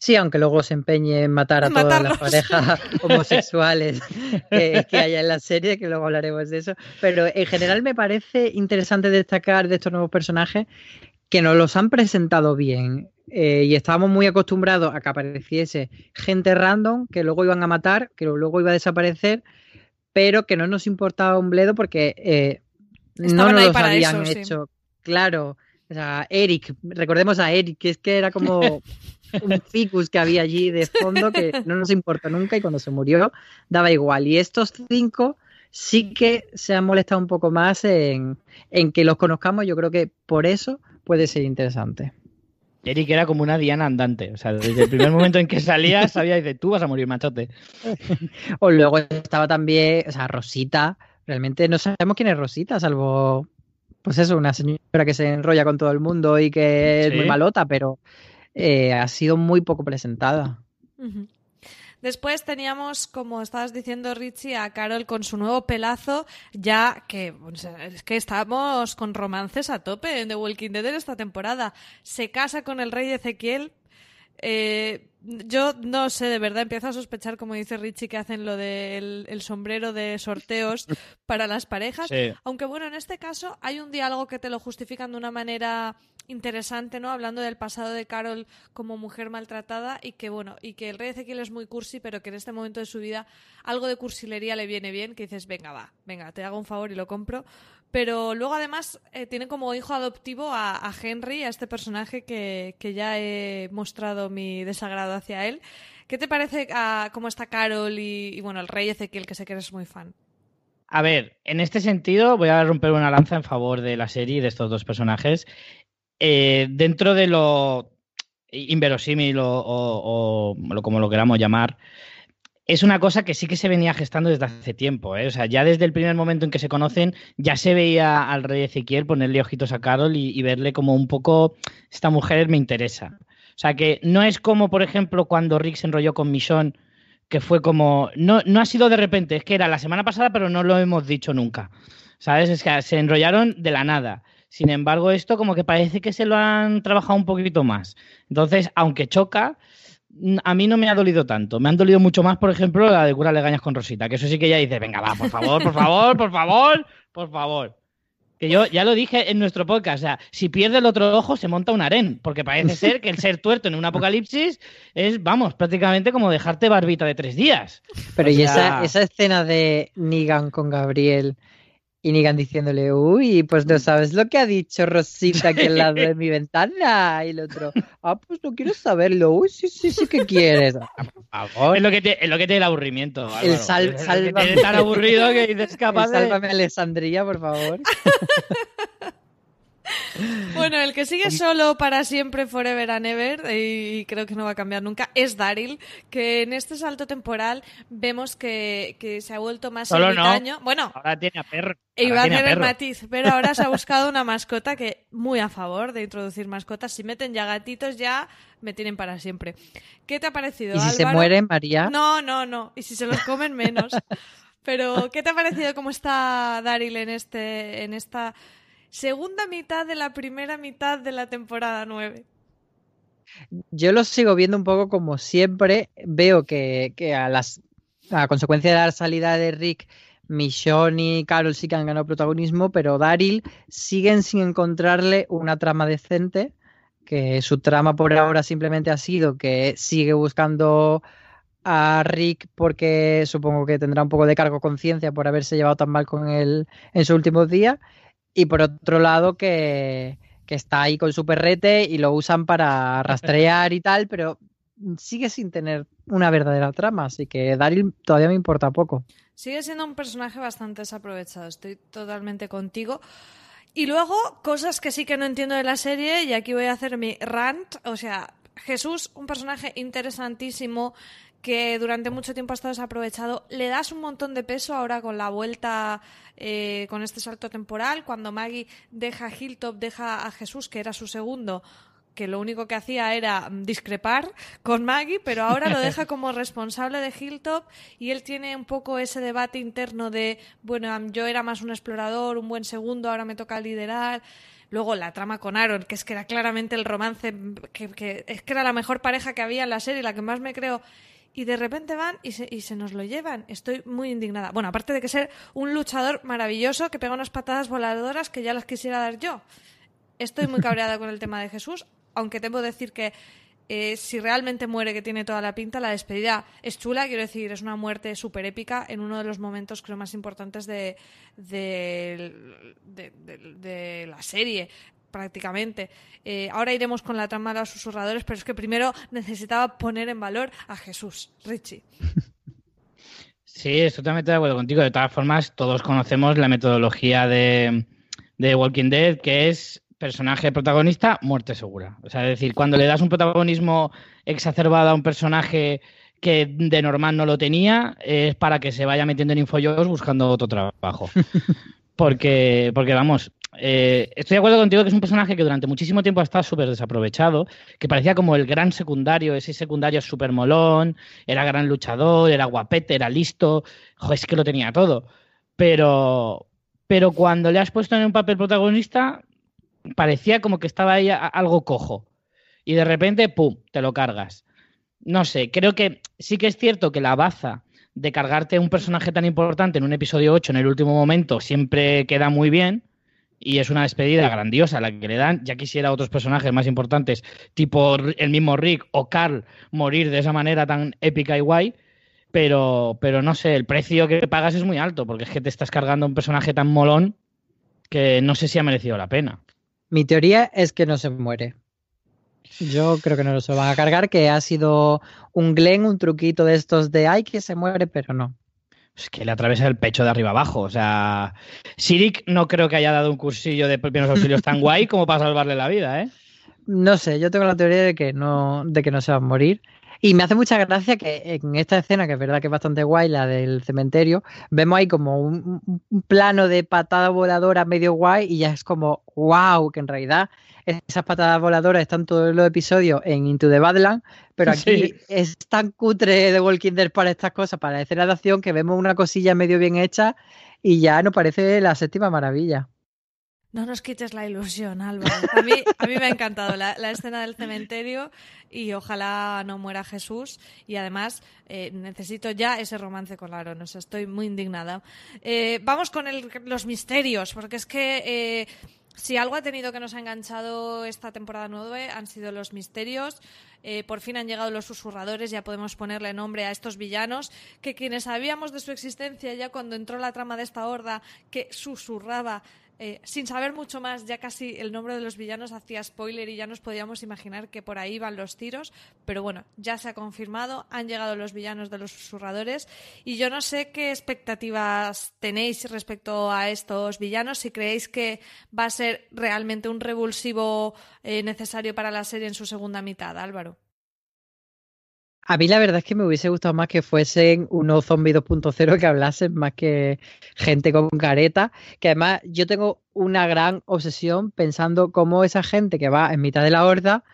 Sí, aunque luego se empeñe en matar a todas las parejas homosexuales que, haya en la serie, que luego hablaremos de eso. Pero en general me parece interesante destacar de estos nuevos personajes que nos los han presentado bien. Eh, y estábamos muy acostumbrados a que apareciese gente random que luego iban a matar, que luego iba a desaparecer, pero que no nos importaba un bledo porque eh, no nos los habían hecho. Claro, O sea, Eric, recordemos a Eric, que es que era como un ficus que había allí de fondo que no nos importó nunca y cuando se murió daba igual. Y estos cinco sí que se han molestado un poco más en, en que los conozcamos. Yo creo que por eso puede ser interesante. Eric era como una diana andante. O sea, desde el primer momento en que salía, sabía, dice, tú vas a morir, machote. o luego estaba también, o sea, Rosita. Realmente no sabemos quién es Rosita, salvo, pues eso, una señora que se enrolla con todo el mundo y que es muy malota, pero eh, ha sido muy poco presentada. Después teníamos, como estabas diciendo Richie, a Carol con su nuevo pelazo, ya que es que estamos con romances a tope en The Walking Dead en esta temporada. Se casa con el rey Ezequiel. Eh, yo no sé, de verdad, empiezo a sospechar, como dice Richie, que hacen lo del el sombrero de sorteos para las parejas. Aunque bueno, en este caso hay un diálogo que te lo justifican de una manera interesante, ¿no? Hablando del pasado de Carol como mujer maltratada y que, bueno, y que el rey Ezequiel es muy cursi, pero que en este momento de su vida algo de cursilería le viene bien, que dices, venga, va, venga, te hago un favor y lo compro. Pero luego además eh, tiene como hijo adoptivo a, Henry, a este personaje que, ya he mostrado mi desagrado hacia él. ¿Qué te parece ah, cómo está Carol y, y, bueno, el rey Ezequiel, que sé que eres muy fan? A ver, en este sentido voy a romper una lanza en favor de la serie y de estos dos personajes. Eh, dentro de lo inverosímil o, como lo queramos llamar, es una cosa que sí que se venía gestando desde hace tiempo. ¿eh? O sea, ya desde el primer momento en que se conocen, ya se veía al rey Ezequiel ponerle ojitos a Carol y, verle como un poco, esta mujer me interesa. O sea, que no es como, por ejemplo, cuando Rick se enrolló con Michonne, que fue como, no, no ha sido de repente, es que era la semana pasada, pero no lo hemos dicho nunca. ¿Sabes? Es que se enrollaron de la nada. Sin embargo, esto como que parece que se lo han trabajado un poquito más. Entonces, aunque choca, a mí no me ha dolido tanto. Me han dolido mucho más, por ejemplo, la de cura legañas con Rosita, que eso sí que ya dice, venga, va, por favor, por favor, por favor, por favor. Que yo ya lo dije en nuestro podcast, o sea, si pierde el otro ojo se monta un harén, porque parece ser que el ser tuerto en un apocalipsis es, vamos, prácticamente como dejarte barbita de tres días. Pero y esa, esa escena de Nigan con Gabriel, y Nigan diciéndole, uy, pues no sabes lo que ha dicho Rosita aquí al lado de mi ventana. Y el otro, ah, pues no quiero saberlo. Uy, sí, sí, sí que quieres. Ah, es lo que te, es lo que te da el aburrimiento. El sal, sálvame. tan aburrido que dices capaz de... Sálvame Alessandría, por favor. Bueno, el que sigue solo para siempre, forever and ever, y creo que no va a cambiar nunca, es Daryl, que en este salto temporal vemos que, se ha vuelto más solo ermitaño. Bueno, ahora tiene a perro. Iba a el matiz, pero ahora se ha buscado una mascota que muy a favor de introducir mascotas. Si meten ya gatitos, ya me tienen para siempre. ¿Qué te ha parecido? ¿Y si se mueren, María? No, no, no. Y si se los comen, menos. Pero, ¿qué te ha parecido cómo está Daryl en este, en esta segunda mitad de la primera mitad de la temporada 9. Yo lo sigo viendo un poco como siempre. Veo que, a las a consecuencia de la salida de Rick, Michonne y Carol sí que han ganado protagonismo, pero Daryl siguen sin encontrarle una trama decente. Que su trama por ahora simplemente ha sido que sigue buscando a Rick porque supongo que tendrá un poco de cargo conciencia por haberse llevado tan mal con él en sus últimos días y por otro lado que, está ahí con su perrete y lo usan para rastrear y tal, pero sigue sin tener una verdadera trama, así que Daryl todavía me importa poco. Sigue siendo un personaje bastante desaprovechado, estoy totalmente contigo. Y luego, cosas que sí que no entiendo de la serie, y aquí voy a hacer mi rant, o sea, Jesús, un personaje interesantísimo, que durante mucho tiempo ha estado desaprovechado. Le das un montón de peso ahora con la vuelta, eh, con este salto temporal, cuando Maggie deja a Hilltop, deja a Jesús, que era su segundo, que lo único que hacía era discrepar con Maggie, pero ahora lo deja como responsable de Hilltop y él tiene un poco ese debate interno de, bueno, yo era más un explorador, un buen segundo, ahora me toca liderar. Luego la trama con Aaron, que es que era claramente el romance, que, que es que era la mejor pareja que había en la serie, la que más me creo y de repente van y se, y se nos lo llevan. Estoy muy indignada. Bueno, aparte de que ser un luchador maravilloso que pega unas patadas voladoras que ya las quisiera dar yo. Estoy muy cabreada con el tema de Jesús, aunque tengo que decir que eh, si realmente muere, que tiene toda la pinta, la despedida es chula, quiero decir, es una muerte súper épica en uno de los momentos creo más importantes de, de, de, la serie. Prácticamente. Eh, ahora iremos con la trama de los susurradores, pero es que primero necesitaba poner en valor a Jesús, Richie. Sí, estoy totalmente de acuerdo contigo. De todas formas, todos conocemos la metodología de, de Walking Dead, que es personaje protagonista, muerte segura. O sea, es decir, cuando le das un protagonismo exacerbado a un personaje que de normal no lo tenía, es para que se vaya metiendo en infoyos buscando otro trabajo. Porque, porque vamos, eh, estoy de acuerdo contigo que es un personaje que durante muchísimo tiempo ha estado súper desaprovechado, que parecía como el gran secundario, ese secundario súper molón, era gran luchador, era guapete, era listo, jo, es que lo tenía todo. Pero, pero cuando le has puesto en un papel protagonista, parecía como que estaba ahí algo cojo. Y de repente, ¡pum!, te lo cargas. No sé, creo que sí que es cierto que la baza de cargarte un personaje tan importante en un episodio 8 en el último momento siempre queda muy bien y es una despedida grandiosa la que le dan. Ya quisiera otros personajes más importantes, tipo el mismo Rick o Carl, morir de esa manera tan épica y guay. Pero, pero no sé, el precio que pagas es muy alto, porque es que te estás cargando un personaje tan molón que no sé si ha merecido la pena. Mi teoría es que no se muere. Yo creo que no se lo van a cargar, que ha sido un Glen, un truquito de estos de ay que se muere, pero no. Es que le atraviesa el pecho de arriba abajo. O sea, Sirik no creo que haya dado un cursillo de primeros auxilios tan guay como para salvarle la vida, ¿eh? No sé, yo tengo la teoría de que no, de que no se va a morir. Y me hace mucha gracia que en esta escena, que es verdad que es bastante guay, la del cementerio, vemos ahí como un, un plano de patada voladora medio guay y ya es como, wow, que en realidad esas patadas voladoras están todos los episodios en Into the Badland, pero aquí es tan cutre de Walking Dead para estas cosas, para la escena de acción, que vemos una cosilla medio bien hecha y ya nos parece la séptima maravilla. No nos quites la ilusión, Álvaro. A mí, a mí me ha encantado la, escena del cementerio y ojalá no muera Jesús. Y además eh, necesito ya ese romance con Aaron. O sea, estoy muy indignada. Eh, vamos con los misterios, porque es que eh, si algo ha tenido que nos ha enganchado esta temporada 9 han sido los misterios. Eh, por fin han llegado los susurradores, ya podemos ponerle nombre a estos villanos, que quienes sabíamos de su existencia ya cuando entró la trama de esta horda que susurraba eh, sin saber mucho más, ya casi el nombre de los villanos hacía spoiler y ya nos podíamos imaginar que por ahí van los tiros, pero bueno, ya se ha confirmado, han llegado los villanos de los susurradores y yo no sé qué expectativas tenéis respecto a estos villanos, si creéis que va a ser realmente un revulsivo eh, necesario para la serie en su segunda mitad, Álvaro. A mí la verdad es que me hubiese gustado más que fuesen unos zombies 2.0 que hablasen más que gente con careta. Que además yo tengo una gran obsesión pensando cómo esa gente que va en mitad de la horda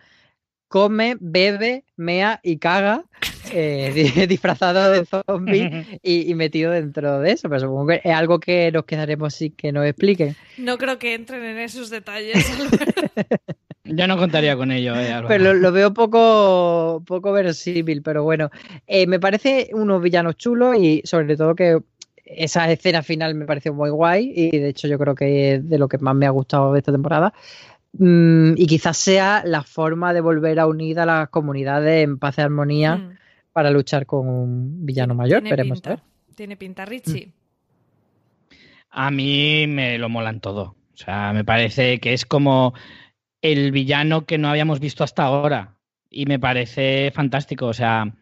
come, bebe, mea y caga eh, disfrazado de zombie y, y, metido dentro de eso. Pero supongo que es algo que nos quedaremos sin que nos expliquen. No creo que entren en esos detalles. Yo no contaría con ello, eh, Pero lo, veo poco, poco verosímil, pero bueno. Eh, me parece unos villanos chulos y sobre todo que esa escena final me pareció muy guay y de hecho yo creo que es de lo que más me ha gustado de esta temporada. Mm, y quizás sea la forma de volver a unir a las comunidades en paz y armonía mm. para luchar con un villano mayor. Esperemos pinta, Tiene pinta, Richie. A mí me lo molan todo. O sea, me parece que es como el villano que no habíamos visto hasta ahora. Y me parece fantástico. O sea,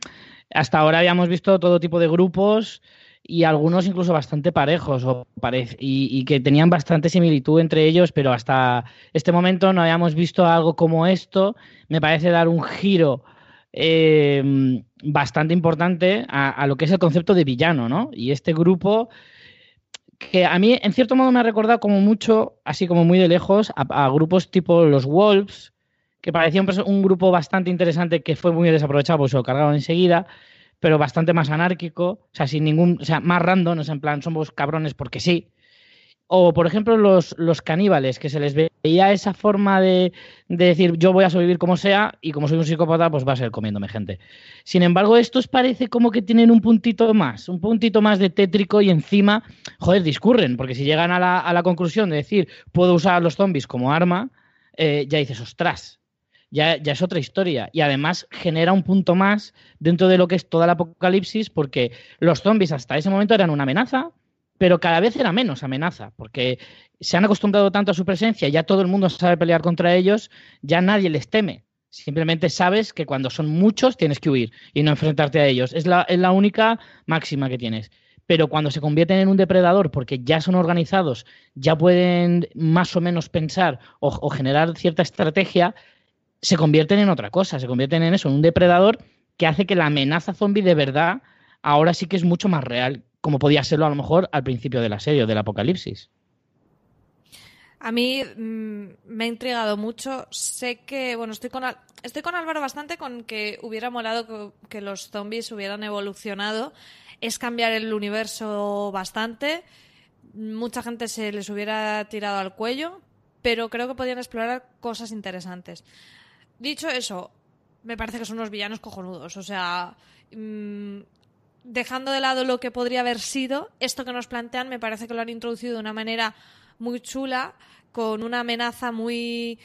hasta ahora habíamos visto todo tipo de grupos y algunos incluso bastante parejos o y, que tenían bastante similitud entre ellos, pero hasta este momento no habíamos visto algo como esto. Me parece dar un giro eh, bastante importante a, a, lo que es el concepto de villano, ¿no? Y este grupo que a mí en cierto modo me ha recordado como mucho, así como muy de lejos, a, grupos tipo los Wolves, que parecía un, grupo bastante interesante que fue muy desaprovechado, pues se lo cargaron enseguida, pero bastante más anárquico, o sea, sin ningún, o sea, más random, o sea, en plan, somos cabrones porque sí. O, por ejemplo, los, los caníbales, que se les veía esa forma de, decir yo voy a sobrevivir como sea y como soy un psicópata, pues va a ser comiéndome gente. Sin embargo, estos parece como que tienen un puntito más, un puntito más de tétrico y encima, joder, discurren, porque si llegan a la, a la conclusión de decir puedo usar a los zombies como arma, eh, ya dices, ostras, ya, ya, es otra historia. Y además genera un punto más dentro de lo que es toda el apocalipsis, porque los zombies hasta ese momento eran una amenaza, pero cada vez era menos amenaza, porque se han acostumbrado tanto a su presencia, ya todo el mundo sabe pelear contra ellos, ya nadie les teme. Simplemente sabes que cuando son muchos tienes que huir y no enfrentarte a ellos. Es la, es la única máxima que tienes. Pero cuando se convierten en un depredador, porque ya son organizados, ya pueden más o menos pensar o, o generar cierta estrategia, se convierten en otra cosa, se convierten en eso, en un depredador que hace que la amenaza zombie de verdad ahora sí que es mucho más real, como podía serlo a lo mejor al principio de la serie o del apocalipsis. A mí mm, me ha intrigado mucho. Sé que, bueno, estoy con, estoy con Álvaro bastante con que hubiera molado que, que los zombies hubieran evolucionado. Es cambiar el universo bastante. Mucha gente se les hubiera tirado al cuello, pero creo que podían explorar cosas interesantes. Dicho eso, me parece que son unos villanos cojonudos. O sea, mm, dejando de lado lo que podría haber sido, esto que nos plantean me parece que lo han introducido de una manera muy chula, con una amenaza muy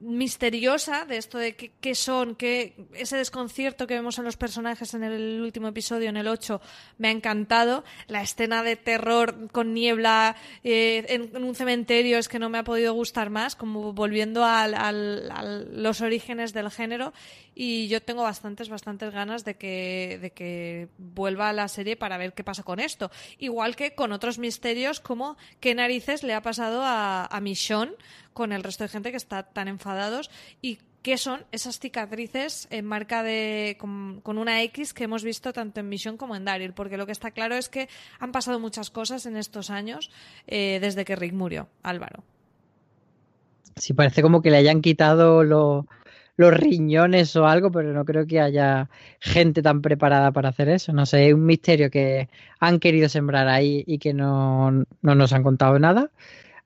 misteriosa de esto de qué, son, qué, ese desconcierto que vemos en los personajes en el último episodio, en el 8, me ha encantado. La escena de terror con niebla eh, en, en un cementerio es que no me ha podido gustar más, como volviendo al- al- a los orígenes del género. Y yo tengo bastantes, bastantes ganas de que, de que vuelva a la serie para ver qué pasa con esto. Igual que con otros misterios como qué narices le ha pasado a, a Michonne con el resto de gente que está tan enfadados y qué son esas cicatrices en marca de con, una X que hemos visto tanto en Mission como en Daryl, porque lo que está claro es que han pasado muchas cosas en estos años eh, desde que Rick murió, Álvaro. Sí, parece como que le hayan quitado lo- los riñones o algo, pero no creo que haya gente tan preparada para hacer eso. No sé, es un misterio que han querido sembrar ahí y que no, no nos han contado nada.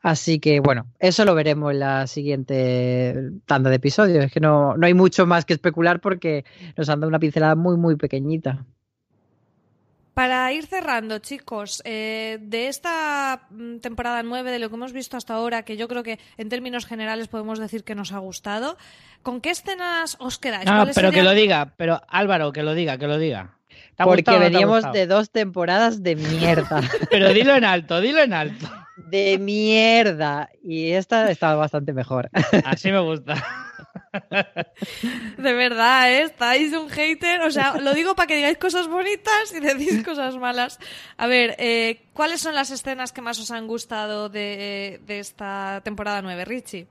Así que bueno, eso lo veremos en la siguiente tanda de episodios. Es que no, no hay mucho más que especular porque nos han dado una pincelada muy, muy pequeñita. Para ir cerrando, chicos, eh, de esta mm, temporada 9, de lo que hemos visto hasta ahora, que yo creo que en términos generales podemos decir que nos ha gustado, ¿con qué escenas os quedáis? No, ¿Cuáles pero que lo diga, pero Álvaro, que lo diga, que lo diga. ¿Te ha Porque gustado veníamos de dos temporadas de mierda. Pero dilo en alto, dilo en alto. De mierda. Y esta estaba bastante mejor. Así me gusta. De verdad, ¿eh? estáis un hater. O sea, lo digo para que digáis cosas bonitas y decís cosas malas. A ver, eh, ¿cuáles son las escenas que más os han gustado de, de esta temporada 9, Richie?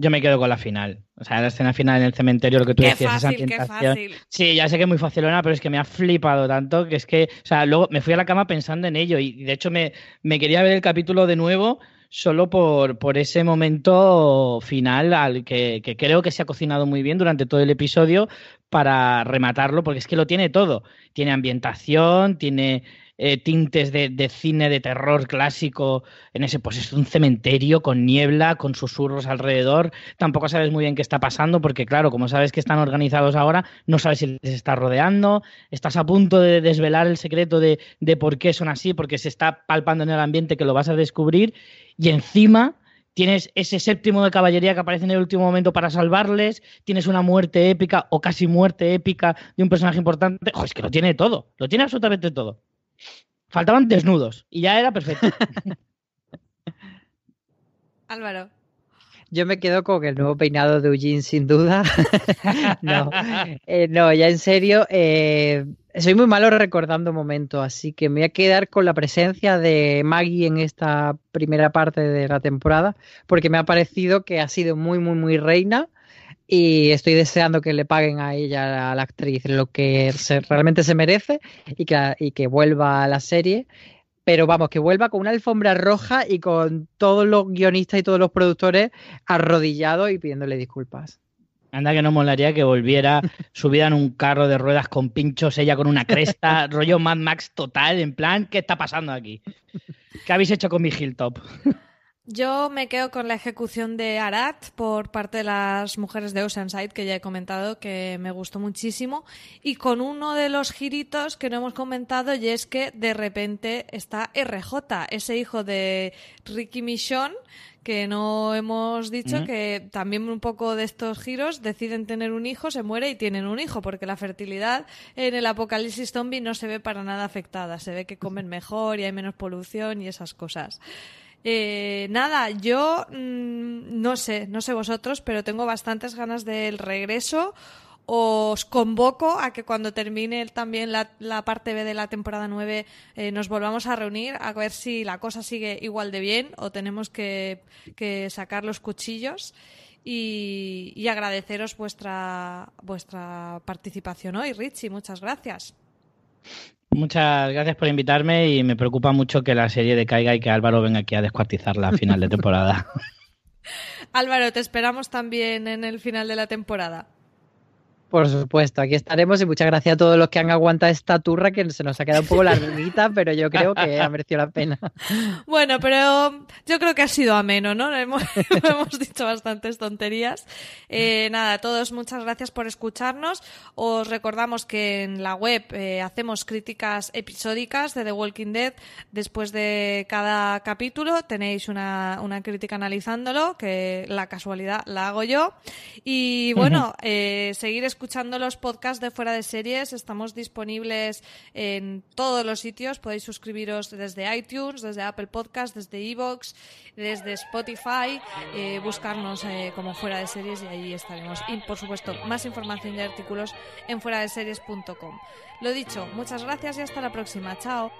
Yo me quedo con la final. O sea, la escena final en el cementerio, lo que tú Qué decías, fácil, esa qué ambientación. fácil. Sí, ya sé que es muy facilona, pero es que me ha flipado tanto que es que, o sea, luego me fui a la cama pensando en ello y de hecho me, me quería ver el capítulo de nuevo solo por, por ese momento final al que, que creo que se ha cocinado muy bien durante todo el episodio para rematarlo, porque es que lo tiene todo. Tiene ambientación, tiene eh, tintes de, de cine de terror clásico en ese, pues es un cementerio con niebla, con susurros alrededor. Tampoco sabes muy bien qué está pasando, porque claro, como sabes que están organizados ahora, no sabes si les está rodeando, estás a punto de desvelar el secreto de, de por qué son así, porque se está palpando en el ambiente que lo vas a descubrir, y encima tienes ese séptimo de caballería que aparece en el último momento para salvarles, tienes una muerte épica o casi muerte épica de un personaje importante. Es que lo tiene todo, lo tiene absolutamente todo. Faltaban desnudos y ya era perfecto. Álvaro. Yo me quedo con el nuevo peinado de Eugene, sin duda. no, eh, no, ya en serio, eh, soy muy malo recordando momentos, así que me voy a quedar con la presencia de Maggie en esta primera parte de la temporada, porque me ha parecido que ha sido muy, muy, muy reina y estoy deseando que le paguen a ella, a la actriz, lo que se- realmente se merece y que, y que vuelva a la serie. Pero vamos, que vuelva con una alfombra roja y con todos los guionistas y todos los productores arrodillados y pidiéndole disculpas. Anda que no molaría que volviera subida en un carro de ruedas con pinchos, ella con una cresta, rollo Mad Max total, en plan, ¿qué está pasando aquí? ¿Qué habéis hecho con mi Hilltop? Yo me quedo con la ejecución de Arat por parte de las mujeres de Oceanside, que ya he comentado que me gustó muchísimo, y con uno de los giritos que no hemos comentado, y es que de repente está RJ, ese hijo de Ricky Michon, que no hemos dicho que también un poco de estos giros deciden tener un hijo, se muere y tienen un hijo, porque la fertilidad en el apocalipsis zombie no se ve para nada afectada, se ve que comen mejor y hay menos polución y esas cosas. Eh, nada, yo mm, no sé, no sé vosotros, pero tengo bastantes ganas del regreso. Os convoco a que cuando termine también la, parte B de la temporada 9 eh, nos volvamos a reunir a ver si la cosa sigue igual de bien o tenemos que, sacar los cuchillos. Y, y, agradeceros vuestra, vuestra participación hoy, Richie. Muchas gracias. Muchas gracias por invitarme y me preocupa mucho que la serie decaiga y que Álvaro venga aquí a descuartizarla a final de temporada. Álvaro, te esperamos también en el final de la temporada. Por supuesto, aquí estaremos y muchas gracias a todos los que han aguantado esta turra que se nos ha quedado un poco larguita, pero yo creo que ha merecido la pena. Bueno, pero yo creo que ha sido ameno, ¿no? Hemos, hemos dicho bastantes tonterías. Eh, nada, todos muchas gracias por escucharnos. Os recordamos que en la web eh, hacemos críticas episódicas de The Walking Dead. Después de cada capítulo tenéis una, una crítica analizándolo, que la casualidad la hago yo. Y bueno, eh, seguir escuchando escuchando los podcasts de Fuera de Series. Estamos disponibles en todos los sitios. Podéis suscribiros desde iTunes, desde Apple Podcasts, desde Evox, desde Spotify. Eh, buscarnos eh, como Fuera de Series y ahí estaremos. Y, por supuesto, más información y artículos en fuera de series.com. Lo dicho, muchas gracias y hasta la próxima. Chao.